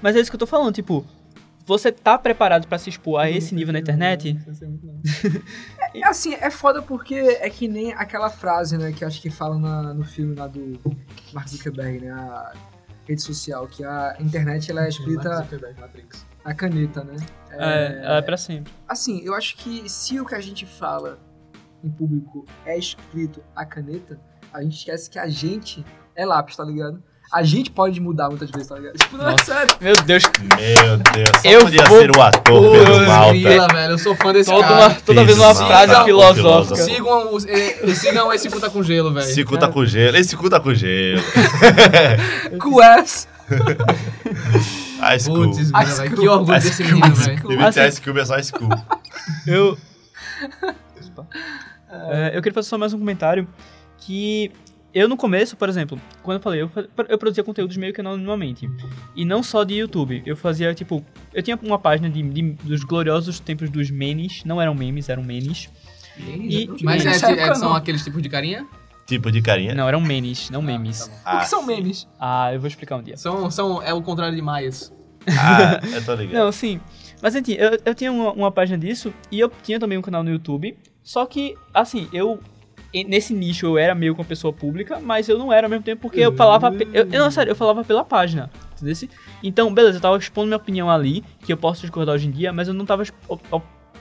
Speaker 1: Mas é isso que eu tô falando, tipo, você tá preparado pra se expor a esse nível na internet?
Speaker 4: É assim, é foda porque é que nem aquela frase, né, que acho que fala na- no filme lá do Mark Zuckerberg, né, a rede social, que a internet ela é escrita
Speaker 2: Matrix.
Speaker 4: a caneta, né?
Speaker 1: É, ela é pra sempre.
Speaker 4: Assim, eu acho que se o que a gente fala em público é escrito a caneta, a gente esquece que a gente é lápis, tá ligado? A gente pode mudar muitas vezes, tá ligado? Tipo, não é sério.
Speaker 1: Meu Deus,
Speaker 3: Meu Deus, só
Speaker 1: Eu
Speaker 3: podia
Speaker 1: vou-
Speaker 3: ser o ator Pedro
Speaker 2: Putz,
Speaker 3: Malta.
Speaker 2: grila, velho, eu sou fã desse
Speaker 1: toda,
Speaker 2: cara.
Speaker 1: uma, toda vez uma frase filosófica.
Speaker 2: Sigam, o- eh, sigam esse puta com gelo, velho.
Speaker 3: Cicu tá com gelo. Esse cu tá com gelo.
Speaker 4: Cues!
Speaker 3: Ice Cube.
Speaker 4: Ice Cube.
Speaker 2: que orgulho
Speaker 3: Ice
Speaker 2: desse menino, velho.
Speaker 3: Em vez de
Speaker 1: Assim-
Speaker 3: Ice Cube, é só Ice Cube.
Speaker 1: Eu. É, eu queria fazer só mais um comentário que eu no começo, por exemplo, quando eu falei, eu, eu produzia conteúdos meio que anonimamente. E não só de YouTube. Eu fazia, tipo, eu tinha uma página de, de- dos gloriosos tempos dos memes. Não eram memes, eram memes. E-
Speaker 2: Mas é,
Speaker 4: Nessa
Speaker 2: é-
Speaker 4: época,
Speaker 2: são
Speaker 4: não.
Speaker 2: aqueles tipos de carinha?
Speaker 3: Tipo de carinha.
Speaker 1: Não, eram memes, não memes.
Speaker 2: tá.
Speaker 4: O que
Speaker 3: Ah,
Speaker 4: são memes?
Speaker 1: Ah, eu vou explicar um dia.
Speaker 2: São, são, é o contrário de Maias.
Speaker 3: ah, eu tô ligado.
Speaker 1: Não, sim. Mas enfim, eu, eu tinha uma, uma página disso e eu tinha também um canal no YouTube. Só que, assim, eu. Nesse nicho eu era meio que uma pessoa pública, mas eu não era ao mesmo tempo porque eu falava. Eu, não, sério, eu falava pela página. Entendeu? Então, beleza, eu tava expondo minha opinião ali, que eu posso discordar hoje em dia, mas eu não tava.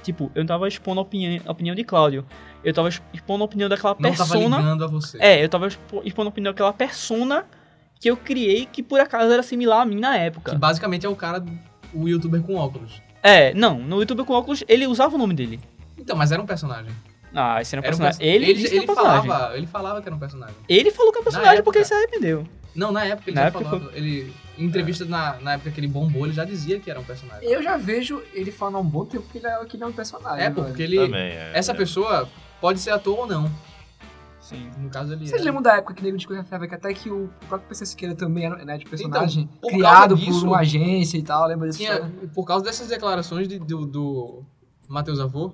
Speaker 1: Tipo, eu não tava expondo a opinião, a opinião de Cláudio. Eu tava expondo a opinião daquela
Speaker 2: Não tava
Speaker 1: persona.
Speaker 2: ligando a você.
Speaker 1: É, eu tava expo- expondo a opinião daquela persona que eu criei que por acaso era similar a mim na época.
Speaker 2: Que basicamente é o cara, o youtuber com óculos.
Speaker 1: É, não, no YouTube com óculos ele usava o nome dele.
Speaker 2: Então, mas era um personagem.
Speaker 1: Ah, esse era um
Speaker 2: Era um
Speaker 1: personagem.
Speaker 2: perso-
Speaker 1: ele
Speaker 2: ele,
Speaker 1: disse que
Speaker 2: ele
Speaker 1: era um personagem.
Speaker 2: falava, ele falava que era um personagem.
Speaker 1: Ele falou que é um
Speaker 2: Na
Speaker 1: personagem porque ele se arrependeu.
Speaker 2: Não, na época ele
Speaker 1: Na
Speaker 2: já
Speaker 1: época
Speaker 2: falava. Ele, em entrevista na, na época que ele bombou, ele já dizia que era um personagem.
Speaker 4: Eu já vejo ele falando há um bom tempo que ele é, que ele é um personagem.
Speaker 2: É, porque ele.
Speaker 3: Também, é,
Speaker 2: essa
Speaker 3: é.
Speaker 2: pessoa pode ser ator ou não.
Speaker 1: Sim.
Speaker 2: No caso ele.
Speaker 4: Vocês
Speaker 2: é.
Speaker 4: lembram da época que nego discutia que até que o próprio PC Siqueira também era né, de personagem
Speaker 2: Então, por
Speaker 4: criado
Speaker 2: disso-
Speaker 4: por uma agência e tal, lembra disso?
Speaker 2: Tinha, por causa dessas declarações de- do, do Matheus Avô,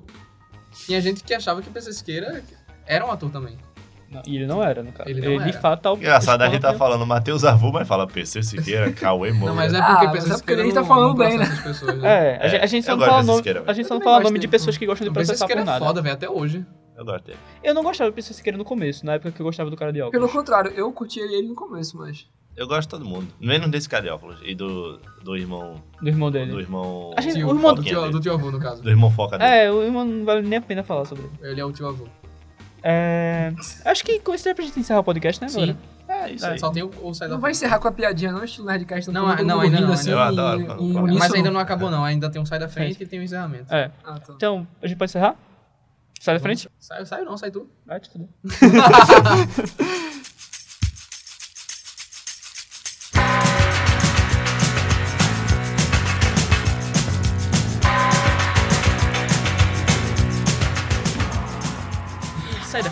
Speaker 2: tinha gente que achava que o PC Siqueira era um ator também.
Speaker 1: Não, e ele não era, no caso.
Speaker 2: Ele
Speaker 1: Ele, de fato tá
Speaker 3: Engraçado, a gente tá
Speaker 1: expondo
Speaker 3: falando Matheus Avô, mas fala PC Siqueira, Cauê Moura.
Speaker 2: Não, mas é
Speaker 4: Ah,
Speaker 2: porque
Speaker 4: mas
Speaker 2: PC
Speaker 4: é porque ele
Speaker 2: não,
Speaker 4: tá falando bem,
Speaker 2: essas pessoas,
Speaker 1: a-
Speaker 2: né?
Speaker 1: É, a gente, a gente só não fala nome,
Speaker 3: Siqueira,
Speaker 1: a gente só não fala nome de pessoas que gostam de processar por
Speaker 2: Siqueira é
Speaker 1: nada.
Speaker 2: foda, velho, até hoje.
Speaker 3: Eu gosto dele.
Speaker 1: Eu não gostava do PC Siqueira no começo, na época que eu gostava do cara de óculos.
Speaker 4: Pelo contrário, eu curti ele no começo, mas.
Speaker 3: Eu gosto de todo mundo. Menos desse cara de óculos. E do, do irmão.
Speaker 1: Do irmão dele.
Speaker 3: Do irmão.
Speaker 1: A gente-
Speaker 2: Tio,
Speaker 1: o irmão
Speaker 2: do, tio, do tio avô, no caso.
Speaker 3: Do irmão foca dele.
Speaker 1: É, o irmão não vale nem a pena falar sobre ele.
Speaker 2: Ele é o tio avô.
Speaker 1: É, acho que com isso é pra gente encerrar o podcast, né,
Speaker 2: Sim.
Speaker 1: galera?
Speaker 3: É, isso aí.
Speaker 2: Só tem o, o Sai da
Speaker 4: Não vai encerrar com a piadinha, não? Estilo Nerdcast,
Speaker 2: Não,
Speaker 4: todo
Speaker 2: é-
Speaker 4: mundo
Speaker 2: não, ainda não,
Speaker 4: assim,
Speaker 3: eu adoro, não, não.
Speaker 2: Mas ainda não acabou, não. Ainda tem um Sai da Frente
Speaker 1: Frente.
Speaker 2: e tem um encerramento.
Speaker 1: É.
Speaker 4: Ah, tá.
Speaker 1: Então, a gente pode encerrar? Sai da frente?
Speaker 2: Sai, sai não, sai tu.
Speaker 1: Vai te fuder.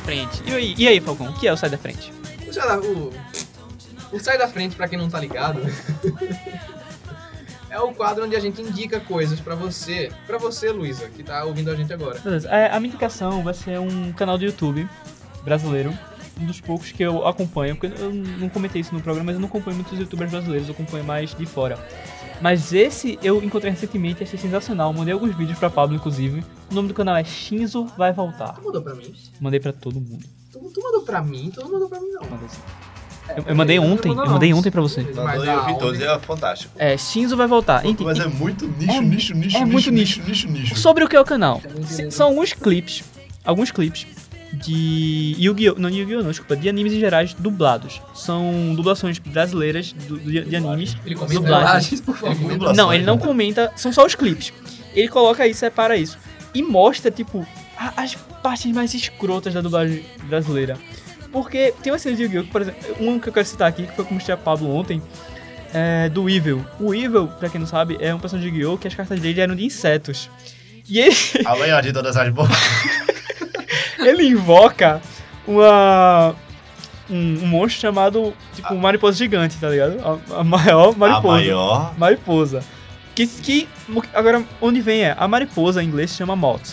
Speaker 1: frente. E aí, e aí, Falcão, o que é o sai da frente?
Speaker 2: O Sai da, o, o Sai da Frente, pra quem não tá ligado, é o quadro onde a gente indica coisas pra você. Pra você, Luísa, que tá ouvindo a gente agora.
Speaker 1: Beleza. É, a minha indicação vai ser um canal do YouTube brasileiro. Um dos poucos que eu acompanho, porque eu não comentei isso no programa, mas eu não acompanho muitos youtubers brasileiros, eu acompanho mais de fora. Mas esse eu encontrei recentemente, achei sensacional. Mandei alguns vídeos pra Pablo, inclusive. O nome do canal é Shinzo Vai Voltar.
Speaker 2: Tu mandou pra mim?
Speaker 1: Mandei pra todo mundo.
Speaker 2: Tu, tu mandou pra mim? Tu não mandou pra mim, não.
Speaker 1: Mandei sim. Eu, eu mandei ontem, eu mandei ontem pra você.
Speaker 3: Mandou eu vi todos e é fantástico.
Speaker 1: É, Shinzo Vai Voltar.
Speaker 3: Mas é muito nicho,
Speaker 1: É-
Speaker 3: nicho, nicho,
Speaker 1: é
Speaker 3: nicho,
Speaker 1: muito
Speaker 3: nicho, nicho, nicho.
Speaker 1: Sobre o que é o canal?
Speaker 4: Querido.
Speaker 1: São alguns clipes, alguns clipes de Yu-Gi-Oh! Não Yu-Gi-Oh! não, desculpa, de animes em gerais dublados. São dublações brasileiras do- de, de animes.
Speaker 2: Ele comenta
Speaker 1: Dublagem.
Speaker 4: Dublagens, por
Speaker 2: Ele
Speaker 4: favor.
Speaker 3: Dublações,
Speaker 1: Não, ele não
Speaker 3: né?
Speaker 1: comenta, são só os clipes. Ele coloca isso, separa isso. E mostra, tipo, a- as partes mais escrotas da dublagem brasileira. Porque tem uma cena de Yu-Gi-Oh! que, por exemplo, um que eu quero citar aqui, que foi com o Mr. Pablo ontem, é do Evil. O Evil, pra quem não sabe, é um personagem de Yu-Gi-Oh! que as cartas dele eram de insetos. E ele,
Speaker 3: A maior de todas as bocas.
Speaker 1: ele invoca uma. Um, um monstro chamado, tipo, um mariposa gigante, tá ligado? A, a maior
Speaker 3: A
Speaker 1: mariposa.
Speaker 3: maior.
Speaker 1: Mariposa. Que, que. Agora, onde vem é? A mariposa em inglês se chama moth.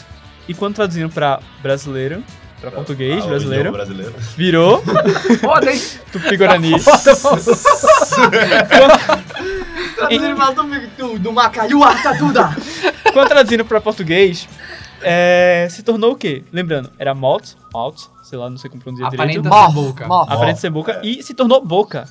Speaker 1: E quando traduzindo pra brasileiro, pra português,
Speaker 3: Ah,
Speaker 1: brasileiro,
Speaker 3: brasileiro.
Speaker 1: virou
Speaker 4: Foda, hein?
Speaker 1: tupi-guarani.
Speaker 2: Traduzindo mal do, do, do Macaiu Artaduda.
Speaker 1: quando traduzindo pra português, é, se tornou o quê? Lembrando, era moth, moth, sei lá, não sei como pronunciar
Speaker 2: Aparenta
Speaker 1: direito.
Speaker 2: ter boca.
Speaker 4: Moth.
Speaker 1: Aparente ser boca. E se tornou boca.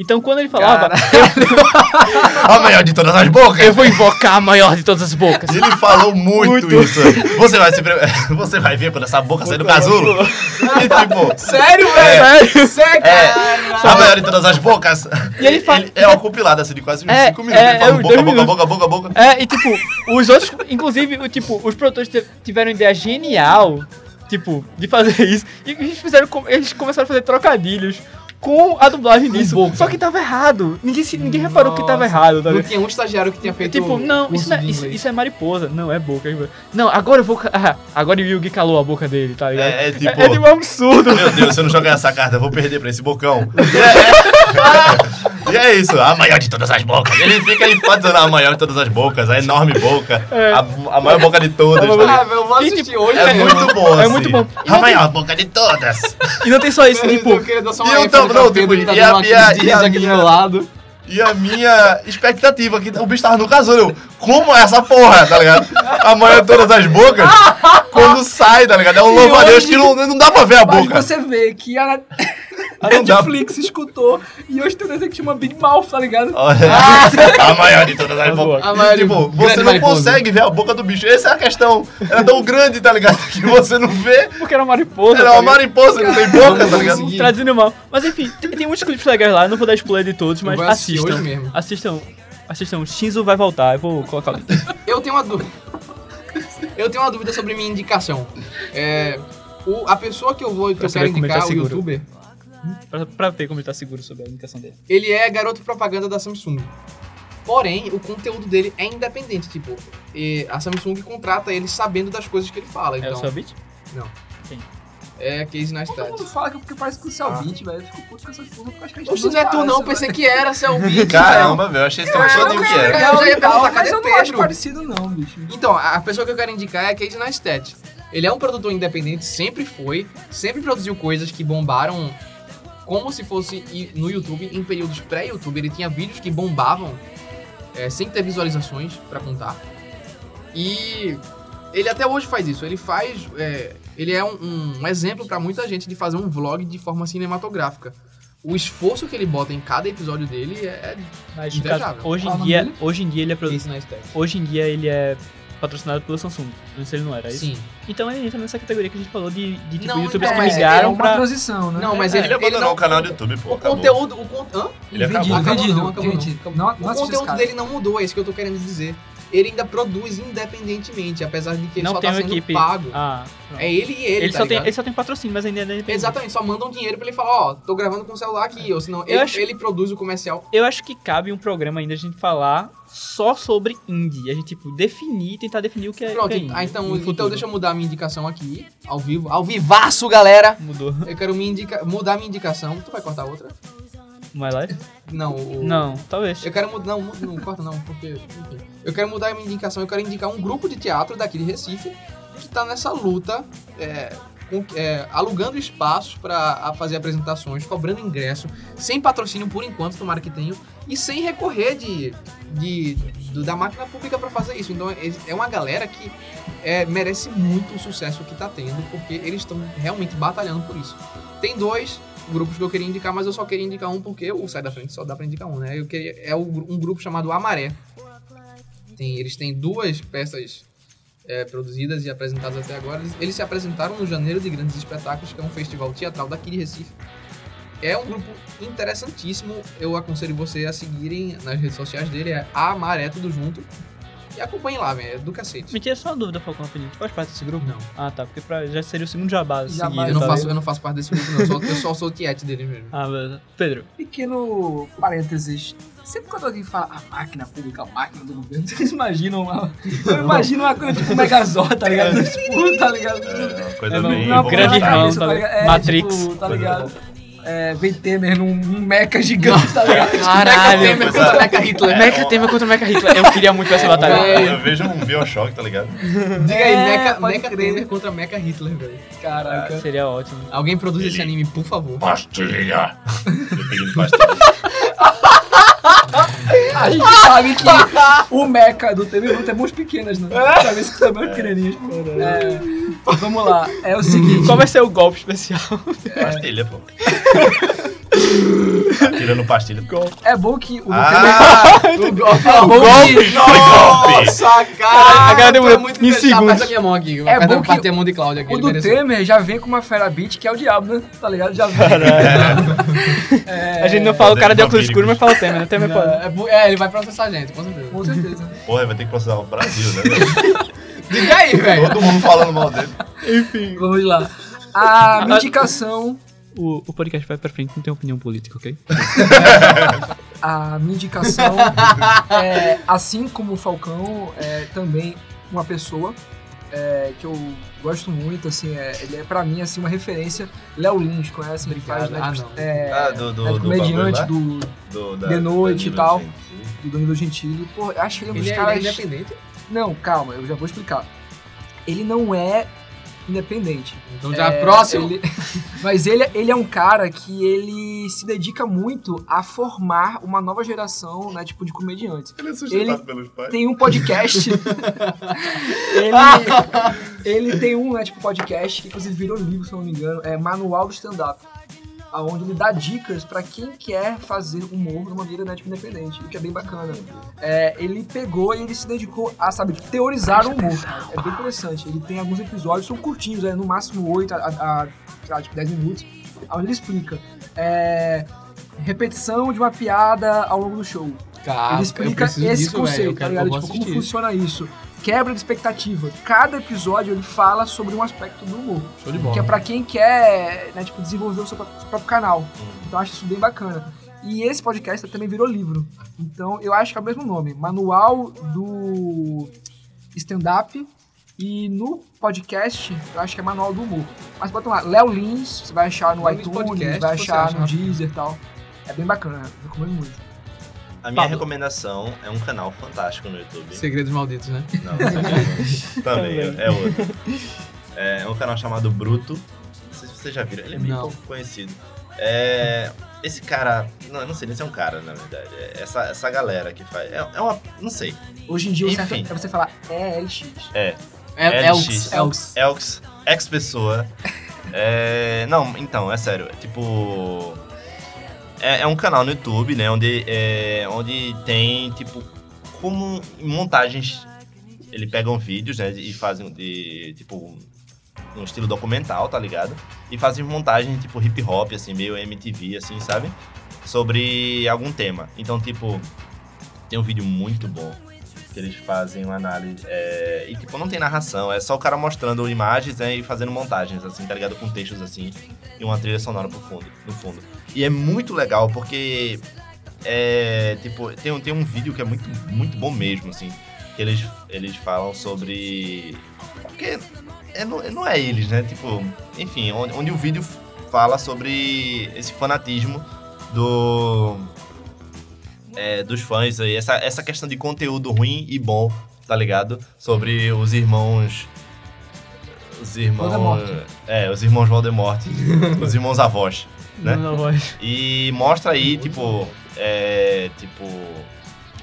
Speaker 1: Então quando ele falava,
Speaker 3: A maior de todas as bocas.
Speaker 1: eu vou invocar a maior de todas as bocas.
Speaker 3: E Ele falou muito,
Speaker 1: Muito.
Speaker 3: isso. Você vai, se pre... Você vai ver quando essa boca sair do casulo. E tipo,
Speaker 2: Sério,
Speaker 3: É.
Speaker 2: velho? Sério,
Speaker 3: É.
Speaker 2: cara?
Speaker 3: a maior de todas as bocas.
Speaker 1: E ele fala-
Speaker 3: é uma compilada assim de quase uns
Speaker 1: É,
Speaker 3: 5 minutos.
Speaker 1: é,
Speaker 3: ele fala
Speaker 1: é,
Speaker 3: boca, boca,
Speaker 1: minutos.
Speaker 3: boca, boca, boca,
Speaker 1: É, e tipo, os outros, inclusive, tipo, os produtores tiveram ideia genial, tipo, de fazer isso. E eles fizeram, eles começaram a fazer trocadilhos com a dublagem disso.
Speaker 2: boca.
Speaker 1: Só que tava errado. Ninguém, se- ninguém reparou que tava
Speaker 2: Nossa.
Speaker 1: errado, tá
Speaker 2: Não
Speaker 1: ligado?
Speaker 2: tinha um estagiário que tinha feito
Speaker 1: Tipo, não, isso, não é, isso, isso é mariposa. Não, é boca. Não, agora eu vou. Ah, agora o Yugi calou a boca dele, tá ligado?
Speaker 3: É, é tipo,
Speaker 1: É, é tipo um absurdo.
Speaker 3: meu Deus, se eu não jogar essa carta, eu vou perder pra esse bocão. É, e é isso, a maior de todas as bocas. Ele fica enfatizando a maior de todas as bocas, a enorme boca,
Speaker 1: É.
Speaker 3: a, a maior boca de todas.
Speaker 1: É
Speaker 3: tá
Speaker 2: velho, eu vou
Speaker 1: E,
Speaker 2: assistir
Speaker 1: tipo,
Speaker 2: hoje.
Speaker 3: É
Speaker 2: velho.
Speaker 3: muito bom,
Speaker 1: É
Speaker 3: assim.
Speaker 1: muito bom. E
Speaker 3: A
Speaker 1: não
Speaker 3: maior boca de todas.
Speaker 1: E não tem só isso,
Speaker 2: Eu
Speaker 1: tipo.
Speaker 2: queria dar só
Speaker 3: e
Speaker 2: uma
Speaker 3: eu tava-
Speaker 2: pra
Speaker 3: não, tipo,
Speaker 2: tá
Speaker 3: e a minha- e a
Speaker 2: aqui do
Speaker 3: minha-
Speaker 2: meu lado.
Speaker 3: E a minha expectativa, que o bicho tava no casulo, eu, como é essa porra, tá ligado? A maior de todas as bocas, quando sai, tá ligado? É um louvo a Deus que não, não dá pra ver a
Speaker 4: Mas
Speaker 3: boca.
Speaker 4: você vê que a, a
Speaker 3: Não dá.
Speaker 4: Netflix escutou e hoje tem um desenho que chama Big Mouth, tá ligado?
Speaker 3: Olha, a maior de todas as bocas.
Speaker 2: A maior de-
Speaker 3: tipo,
Speaker 2: grande
Speaker 3: você não
Speaker 2: mariposa.
Speaker 3: consegue ver a boca do bicho. Essa é a questão. Ela é tão grande, tá ligado? Que você não vê.
Speaker 1: Porque era uma mariposa.
Speaker 3: É
Speaker 1: tá
Speaker 3: uma
Speaker 1: ligado?
Speaker 3: mariposa, não tem boca, tá ligado?
Speaker 1: Traduzindo mal. Mas enfim, tem, tem muitos clipes legais lá, eu não vou dar spoiler de todos, mas assistam.
Speaker 2: hoje mesmo.
Speaker 1: Assistam. Assistam. Shinzo vai voltar, eu vou colocar o link.
Speaker 2: Eu tenho uma dúvida. Eu tenho uma dúvida sobre minha indicação. É, o- a pessoa que eu vou que eu quero
Speaker 1: ele tá
Speaker 2: indicar, o youtuber,
Speaker 1: Pra, pra ver como ele tá seguro sobre a indicação dele.
Speaker 2: ele é garoto propaganda da Samsung. Porém, o conteúdo dele é independente, tipo, e a Samsung contrata ele sabendo das coisas que ele fala.
Speaker 1: É o
Speaker 2: Então,
Speaker 1: seu beat?
Speaker 2: é Case
Speaker 4: Todo
Speaker 2: Neistat.
Speaker 4: mundo fala que é porque parece com o Cellbit, velho. Eu fico puto com essas porra porque acho que a gente
Speaker 2: Oxe, não é tu não, pensei que era Selbit.
Speaker 3: Caramba, velho, eu achei esse tempo todinho que era.
Speaker 2: Eu já ia perguntar,
Speaker 4: mas
Speaker 2: cadê
Speaker 4: eu não acho parecido não, bicho.
Speaker 2: Então, a pessoa que eu quero indicar é a Case Neistat. Ele é um produtor independente, sempre foi, sempre produziu coisas que bombaram como se fosse no YouTube, em períodos pré-YouTube. Ele tinha vídeos que bombavam é, sem ter visualizações pra contar. E ele até hoje faz isso. Ele faz. é, ele é um, um exemplo pra muita gente de fazer um vlog de forma cinematográfica. O esforço que ele bota em cada episódio dele é
Speaker 1: Mas,
Speaker 2: Invejável.
Speaker 1: caso, hoje em dia, hoje em dia ele é produ-
Speaker 2: Case Neistat.
Speaker 1: hoje em dia ele é patrocinado pela Samsung. Antes ele não era, é isso?
Speaker 2: Sim.
Speaker 1: Então ele entra nessa categoria que a gente falou de, de tipo,
Speaker 2: Não,
Speaker 1: youtubers
Speaker 2: então,
Speaker 1: que
Speaker 4: é
Speaker 1: migraram
Speaker 4: uma
Speaker 1: pra...
Speaker 4: transição, né?
Speaker 2: Não, mas
Speaker 1: É,
Speaker 2: ele,
Speaker 3: Ele
Speaker 2: ele
Speaker 3: abandonou
Speaker 2: não,
Speaker 3: o canal do YouTube, pô.
Speaker 2: o
Speaker 3: acabou.
Speaker 2: conteúdo. O, con- hã?
Speaker 3: Ele acabou.
Speaker 4: vendido,
Speaker 2: Acabou
Speaker 4: vendido.
Speaker 2: não, acabou
Speaker 4: gente,
Speaker 2: não.
Speaker 4: não, não
Speaker 2: O conteúdo dele não mudou, é isso que eu tô querendo dizer. Ele ainda produz independentemente, apesar de que ele
Speaker 1: não
Speaker 2: só
Speaker 1: tem
Speaker 2: tá sendo
Speaker 1: equipe.
Speaker 2: pago.
Speaker 1: Ah, não.
Speaker 2: É ele e ele,
Speaker 1: ele,
Speaker 2: tá
Speaker 1: só tem, ele só tem patrocínio, mas ainda é independente.
Speaker 2: Exatamente, só mandam dinheiro pra ele falar, ó, tô gravando com o celular aqui, ou senão ele,
Speaker 1: acho-
Speaker 2: ele produz o comercial.
Speaker 1: Eu acho que cabe um programa ainda a gente falar só sobre indie. A gente, tipo, definir, tentar definir o que é,
Speaker 2: Pronto,
Speaker 1: que é indie.
Speaker 2: ah, então, então deixa eu mudar a minha indicação aqui, ao vivo. Ao vivaço, galera!
Speaker 1: Mudou.
Speaker 2: Eu quero me indica... mudar a minha indicação. Tu vai cortar outra?
Speaker 1: My Life?
Speaker 2: Não, o...
Speaker 1: Não, talvez.
Speaker 2: Eu quero mudar. Não, não corta não, porque. Enfim. Eu quero mudar a minha indicação. Eu quero indicar um grupo de teatro daqui de Recife que tá nessa luta, é, com- é, alugando espaços para fazer apresentações, cobrando ingresso, sem patrocínio por enquanto, tomara que tenham, e sem recorrer de, de, do- da máquina pública para fazer isso. Então é- é uma galera que é, merece muito o sucesso que tá tendo, porque eles estão realmente batalhando por isso. Tem dois grupos que eu queria indicar, mas eu só queria indicar um porque o Sai da Frente só dá pra indicar um, né? Eu queria, é um grupo chamado Amaré. Tem, eles têm duas peças é, produzidas e apresentadas até agora. Eles, eles se apresentaram no Janeiro de Grandes Espetáculos, que é um festival teatral daqui de Recife. É um grupo interessantíssimo. Eu aconselho você a seguirem nas redes sociais dele. É Amaré Tudo Junto. E acompanhem lá, velho. É do cacete.
Speaker 1: Me tira só uma dúvida, Falcão Apelido. Tu faz parte desse grupo?
Speaker 2: Não.
Speaker 1: Ah, tá. Porque pra, já seria o segundo jabá
Speaker 4: Jabá,
Speaker 1: seguido,
Speaker 2: Eu não,
Speaker 1: tá
Speaker 2: faço, eu não faço parte desse grupo, não. Eu só, eu só sou o tiete dele mesmo.
Speaker 1: Ah, beleza. Pedro.
Speaker 4: Pequeno parênteses. Sempre quando alguém fala a máquina pública, a máquina do governo, vocês imaginam uma. Eu imagino uma coisa tipo Megazord, tá ligado? tipo, tá ligado?
Speaker 3: Coisa
Speaker 1: É,
Speaker 3: bem.
Speaker 1: não, grande
Speaker 4: cabeça,
Speaker 1: tá
Speaker 4: ligado? É,
Speaker 1: Matrix.
Speaker 4: tipo, tá ligado? É, vem Temer num, num mecha gigante, tá ligado?
Speaker 1: Caralho.
Speaker 2: Mecha Temer contra Mecha Hitler.
Speaker 1: Mecha Temer contra Mecha Hitler. Eu queria muito ver essa batalha.
Speaker 2: É.
Speaker 3: Eu vejo um Bioshock, tá ligado?
Speaker 2: Diga aí,
Speaker 4: É,
Speaker 2: Mecha, Mecha. Temer contra Mecha Hitler, velho.
Speaker 4: Caraca.
Speaker 1: Seria ótimo.
Speaker 2: Alguém produz esse anime, por favor.
Speaker 3: Pastilha! Eu pedindo pastilha.
Speaker 4: A gente sabe que o mecha do Temer não tem mãos pequenas, né? Sabe isso que são mãos pequenininhas. É, vamos lá, é o seguinte.
Speaker 1: Qual vai ser o golpe especial?
Speaker 3: Pastilha, pô. Atirando pastilha.
Speaker 4: É bom que o do
Speaker 3: Ah!
Speaker 2: O golpe.
Speaker 4: É bom que,
Speaker 2: Nossa, cara!
Speaker 1: A galera demorou
Speaker 2: muito
Speaker 1: em segundos.
Speaker 2: Minha mão aqui.
Speaker 4: É
Speaker 2: Aperta-
Speaker 4: bom que
Speaker 2: a mão de Cláudia aqui.
Speaker 4: o do. Temer já vem com uma fera beat que é o diabo, né? Tá ligado? Já vem. É,
Speaker 1: A gente não fala o cara de óculos escuros, mas fala Temer, né? Temer pode.
Speaker 2: É, bu- é, ele vai processar a gente, com certeza.
Speaker 4: Com certeza.
Speaker 3: Porra, vai ter que processar o Brasil, né?
Speaker 2: Diga aí, velho.
Speaker 3: Todo mundo falando mal dele.
Speaker 4: Vamos lá. A minha indicação
Speaker 1: o, o podcast vai pra frente, não tem opinião política, ok?
Speaker 4: A minha indicação é, assim como o Falcão, é também uma pessoa é, que eu gosto muito, assim, é, ele é pra mim assim, uma referência. Léo Lins, conhece? Ele faz, né,
Speaker 2: Ah, não.
Speaker 4: é,
Speaker 3: Ah, do, do,
Speaker 4: é
Speaker 3: do
Speaker 4: comediante do,
Speaker 3: do, da-
Speaker 4: de noite e tal.
Speaker 3: gente.
Speaker 4: do Danilo Gentili. Pô, eu acho ele um dos
Speaker 2: Ele é,
Speaker 4: caras.
Speaker 2: ele é independente?
Speaker 4: Não, calma, eu já vou explicar. Ele não é independente.
Speaker 2: Então já
Speaker 4: É,
Speaker 2: próximo.
Speaker 4: ele- Mas ele, ele é um cara que ele se dedica muito a formar uma nova geração, né, tipo, de comediantes.
Speaker 3: Ele é
Speaker 4: sustentado
Speaker 3: sustentado pelos pais.
Speaker 4: Tem um podcast. ele, ele tem um, né, tipo, podcast que inclusive virou livro, se não me engano, é Manual do Stand-Up. Onde ele dá dicas pra quem quer fazer humor de uma maneira né, tipo, independente, o que é bem bacana. É, ele pegou e ele se dedicou a, sabe, teorizar o humor. É bem interessante. Ele tem alguns episódios, são curtinhos, é, no máximo 8 a, a, a tipo, 10 minutos, onde ele explica. É, repetição de uma piada ao longo do show.
Speaker 2: Cara,
Speaker 4: Ele explica esse
Speaker 2: disso,
Speaker 4: conceito,
Speaker 2: eu
Speaker 4: tá ligado? Tipo, como
Speaker 2: assistir isso.
Speaker 4: funciona isso. Quebra de expectativa. Cada episódio ele fala sobre um aspecto do humor.
Speaker 2: Show de bola.
Speaker 4: Que é pra quem quer, né, tipo, desenvolver o seu próprio, seu próprio canal. Então eu acho isso bem bacana. E esse podcast também virou livro. Então eu acho que é o mesmo nome. Manual do Stand-up. E no podcast, eu acho que é Manual do Humor. Mas bota lá, Léo Lins, você vai achar no
Speaker 2: Léo
Speaker 4: iTunes,
Speaker 2: Podcast,
Speaker 4: vai achar
Speaker 2: acha
Speaker 4: no. Deezer e tal. É bem bacana, recomendo muito.
Speaker 3: A minha
Speaker 4: Pablo.
Speaker 3: recomendação é um canal fantástico no YouTube.
Speaker 2: Segredos malditos, né?
Speaker 3: Não, também, é outro. É um canal chamado Bruto. Não sei se vocês já viram, ele é bem
Speaker 2: Não.
Speaker 3: pouco conhecido. É, esse cara, não, eu não sei nem se é um cara, na verdade. É essa, essa galera que faz. É, é uma. Não sei.
Speaker 4: Hoje em dia o certo
Speaker 3: Enfim.
Speaker 4: é você falar ELX.
Speaker 3: É.
Speaker 2: É,
Speaker 3: LX.
Speaker 2: Elks. Elks.
Speaker 3: Elks, ex-pessoa. É, não, então, é sério. é Tipo. É, é um canal no YouTube, né? Onde, é, onde tem, tipo, como montagens. Ele pegam vídeos, né? E fazem de, tipo, um estilo documental, tá ligado? E fazem montagens, tipo, hip hop, assim, meio MTV, assim, sabe? Sobre algum tema. Então, tipo, tem um vídeo muito bom que eles fazem uma análise. é, e, tipo, não tem narração, é só o cara mostrando imagens né, e fazendo montagens, assim, tá ligado? Com textos assim e uma trilha sonora pro fundo, no fundo. E é muito legal porque. É, tipo, tem, um- tem um vídeo que é muito, muito bom mesmo, assim. Que eles, eles falam sobre. Porque é, não, não é eles, né? Tipo, enfim, onde, onde o vídeo fala sobre esse fanatismo do é, dos fãs aí, essa, essa questão de conteúdo ruim e bom, tá ligado? Sobre os irmãos. Os irmãos.
Speaker 4: Voldemort.
Speaker 3: É, os irmãos Voldemort. os irmãos avós. Né?
Speaker 1: Não, não, voz.
Speaker 3: E mostra aí, tipo. É. Tipo.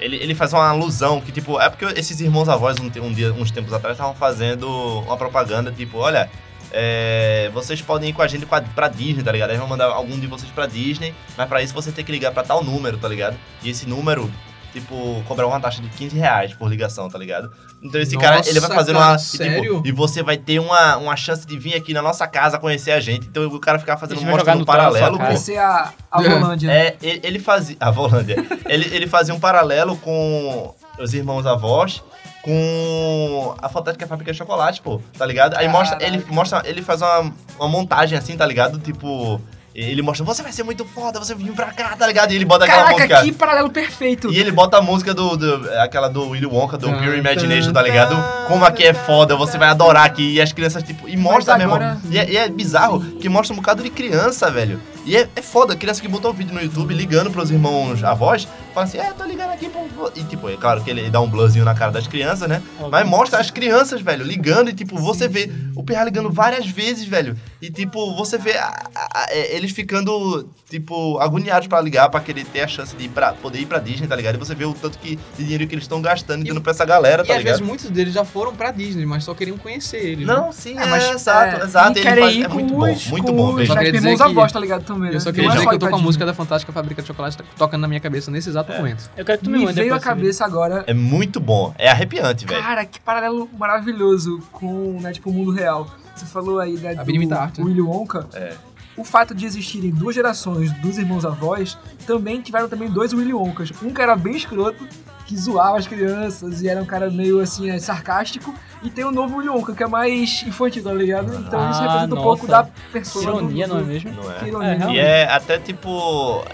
Speaker 3: Ele, ele faz uma alusão que, tipo, é porque esses irmãos avós, um, um dia, uns tempos atrás, estavam fazendo uma propaganda, tipo, olha, é, vocês podem ir com a gente pra, pra Disney, tá ligado? Aí vão mandar algum de vocês pra Disney, mas pra isso você tem que ligar pra tal número, tá ligado? E esse número, tipo, cobrar uma taxa de 15 reais por ligação, tá ligado? Então esse cara, ele vai
Speaker 2: Nossa,
Speaker 3: fazer
Speaker 2: cara,
Speaker 3: uma. e,
Speaker 2: sério?
Speaker 3: tipo, e você vai ter uma, uma chance de vir aqui na nossa casa conhecer a gente. Então o cara ficava fazendo um no
Speaker 1: na sua
Speaker 3: paralelo.
Speaker 4: Vai ser a, a. Volândia.
Speaker 3: É, ele, ele fazia. A Volândia. ele, ele fazia um paralelo com os irmãos avós com a Fantástica Fábrica de Chocolate, pô, tá ligado? Aí mostra, ele mostra, ele faz uma, uma montagem assim, tá ligado? Tipo, ele mostra, você vai ser muito foda, você vir pra cá, tá ligado? E ele bota aquela
Speaker 4: Caraca,
Speaker 3: música.
Speaker 4: que paralelo perfeito.
Speaker 3: E ele bota a música do, do- aquela do Willy Wonka, do Pure Imagination, tá ligado? Como aqui é foda, você vai adorar aqui. E as crianças, tipo, e mostra
Speaker 4: Mas
Speaker 3: mesmo.
Speaker 4: agora-
Speaker 3: E é, e é bizarro que mostra um bocado de criança, velho. E é, é foda, criança que botou um vídeo no YouTube ligando pros irmãos avós, fala assim, é, tô ligando aqui pro... vô." E tipo, é claro que ele dá um blurzinho na cara das crianças, né? Mas mostra as crianças, velho, ligando e tipo, você vê o Pirra ligando várias vezes, velho. E tipo, você vê a- a- a- é, eles ficando, tipo, agoniados pra ligar, pra querer ter a chance de ir pra, poder ir pra Disney, tá ligado? E você vê o tanto que, de dinheiro que eles estão gastando e dando pra essa galera,
Speaker 2: E
Speaker 3: tá
Speaker 2: às
Speaker 3: ligado?
Speaker 2: vezes muitos deles já foram pra Disney, mas só queriam conhecer ele. né?
Speaker 3: Não, sim,
Speaker 4: É,
Speaker 3: é,
Speaker 4: mas,
Speaker 3: exato,
Speaker 4: é,
Speaker 3: exato.
Speaker 4: E
Speaker 3: Ele
Speaker 4: querem
Speaker 3: faz,
Speaker 4: ir
Speaker 3: é
Speaker 4: com
Speaker 3: muito bom,
Speaker 4: os,
Speaker 3: muito bom,
Speaker 4: os,
Speaker 3: veja.
Speaker 2: Só
Speaker 4: né,
Speaker 2: queria dizer que-
Speaker 4: avós, tá ligado também, né?
Speaker 2: Eu só queria
Speaker 4: é
Speaker 2: dizer que eu tô com a música da Fantástica Fábrica de Chocolate tocando na minha cabeça nesse exato
Speaker 3: É.
Speaker 2: momento.
Speaker 1: Eu quero que tu me
Speaker 4: Me
Speaker 1: mande
Speaker 4: veio a cabeça agora
Speaker 3: É muito bom, é arrepiante, velho.
Speaker 4: Cara, que paralelo maravilhoso com, né, tipo, o mundo real. Você falou aí, né,
Speaker 2: A
Speaker 4: do
Speaker 2: né?
Speaker 4: Willy Wonka.
Speaker 3: É.
Speaker 4: o fato de existirem duas gerações dos irmãos avós, também tiveram também dois Willy Wonkas. Um que era bem escroto, que zoava as crianças e era um cara meio assim, é, sarcástico, e tem o novo Willy Wonka, que é mais infantil, tá ligado? Então isso
Speaker 1: Ah,
Speaker 4: representa um
Speaker 1: nossa.
Speaker 4: pouco da persona. do-
Speaker 1: Ironia,
Speaker 4: do-
Speaker 1: não é mesmo?
Speaker 3: Não
Speaker 4: Que
Speaker 3: é?
Speaker 4: ironia.
Speaker 1: É, realmente.
Speaker 3: E é até tipo.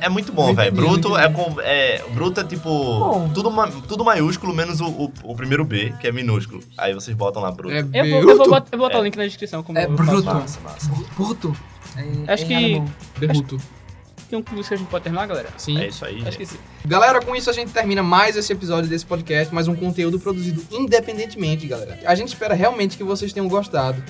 Speaker 3: É muito bom, velho. Bruto é, com, é. Bruto é tipo.
Speaker 4: Bom.
Speaker 3: Tudo, ma- tudo maiúsculo, menos o, o, o primeiro B, que é minúsculo. Aí vocês botam lá Bruto.
Speaker 2: É
Speaker 1: Eu vou, eu vou botar, eu vou botar o link na descrição. Como
Speaker 4: É
Speaker 1: eu faço.
Speaker 4: bruto.
Speaker 3: Massa, massa.
Speaker 4: Bruto. É,
Speaker 1: Acho
Speaker 4: em
Speaker 1: que-
Speaker 4: alemão.
Speaker 2: Beruto.
Speaker 1: Tem um que a gente pode terminar, galera?
Speaker 2: Sim.
Speaker 3: É isso aí.
Speaker 1: Acho
Speaker 3: gente.
Speaker 1: que sim.
Speaker 2: Galera, com isso a gente termina mais esse episódio desse podcast, mais um conteúdo produzido independentemente, galera. A gente espera realmente que vocês tenham gostado.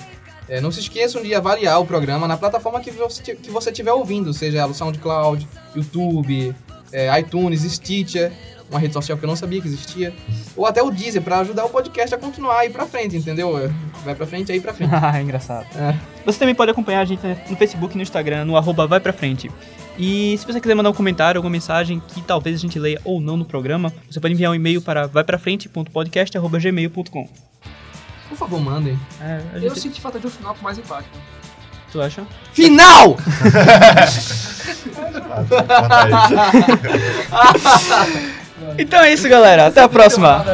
Speaker 2: É, não se esqueçam de avaliar o programa na plataforma que você, que você estiver ouvindo, seja ela o SoundCloud, YouTube, é, iTunes, Stitcher, uma rede social que eu não sabia que existia, ou até o Deezer, pra ajudar o podcast a continuar a ir pra frente, entendeu? É, Vai pra frente, aí pra frente.
Speaker 1: Ah, engraçado.
Speaker 2: É.
Speaker 1: Você também pode acompanhar a gente no Facebook e no Instagram, no arroba vai pra frente. E se você quiser mandar um comentário, alguma mensagem que talvez a gente leia ou não no programa, você pode enviar um e-mail para vaiprafrente.podcast.gmail.com
Speaker 2: Por favor, mandem.
Speaker 1: é, a
Speaker 4: Eu
Speaker 1: gente,
Speaker 4: senti falta de um final com mais impacto.
Speaker 1: Tu acha?
Speaker 2: Final!
Speaker 1: Então é isso, galera. Até a próxima.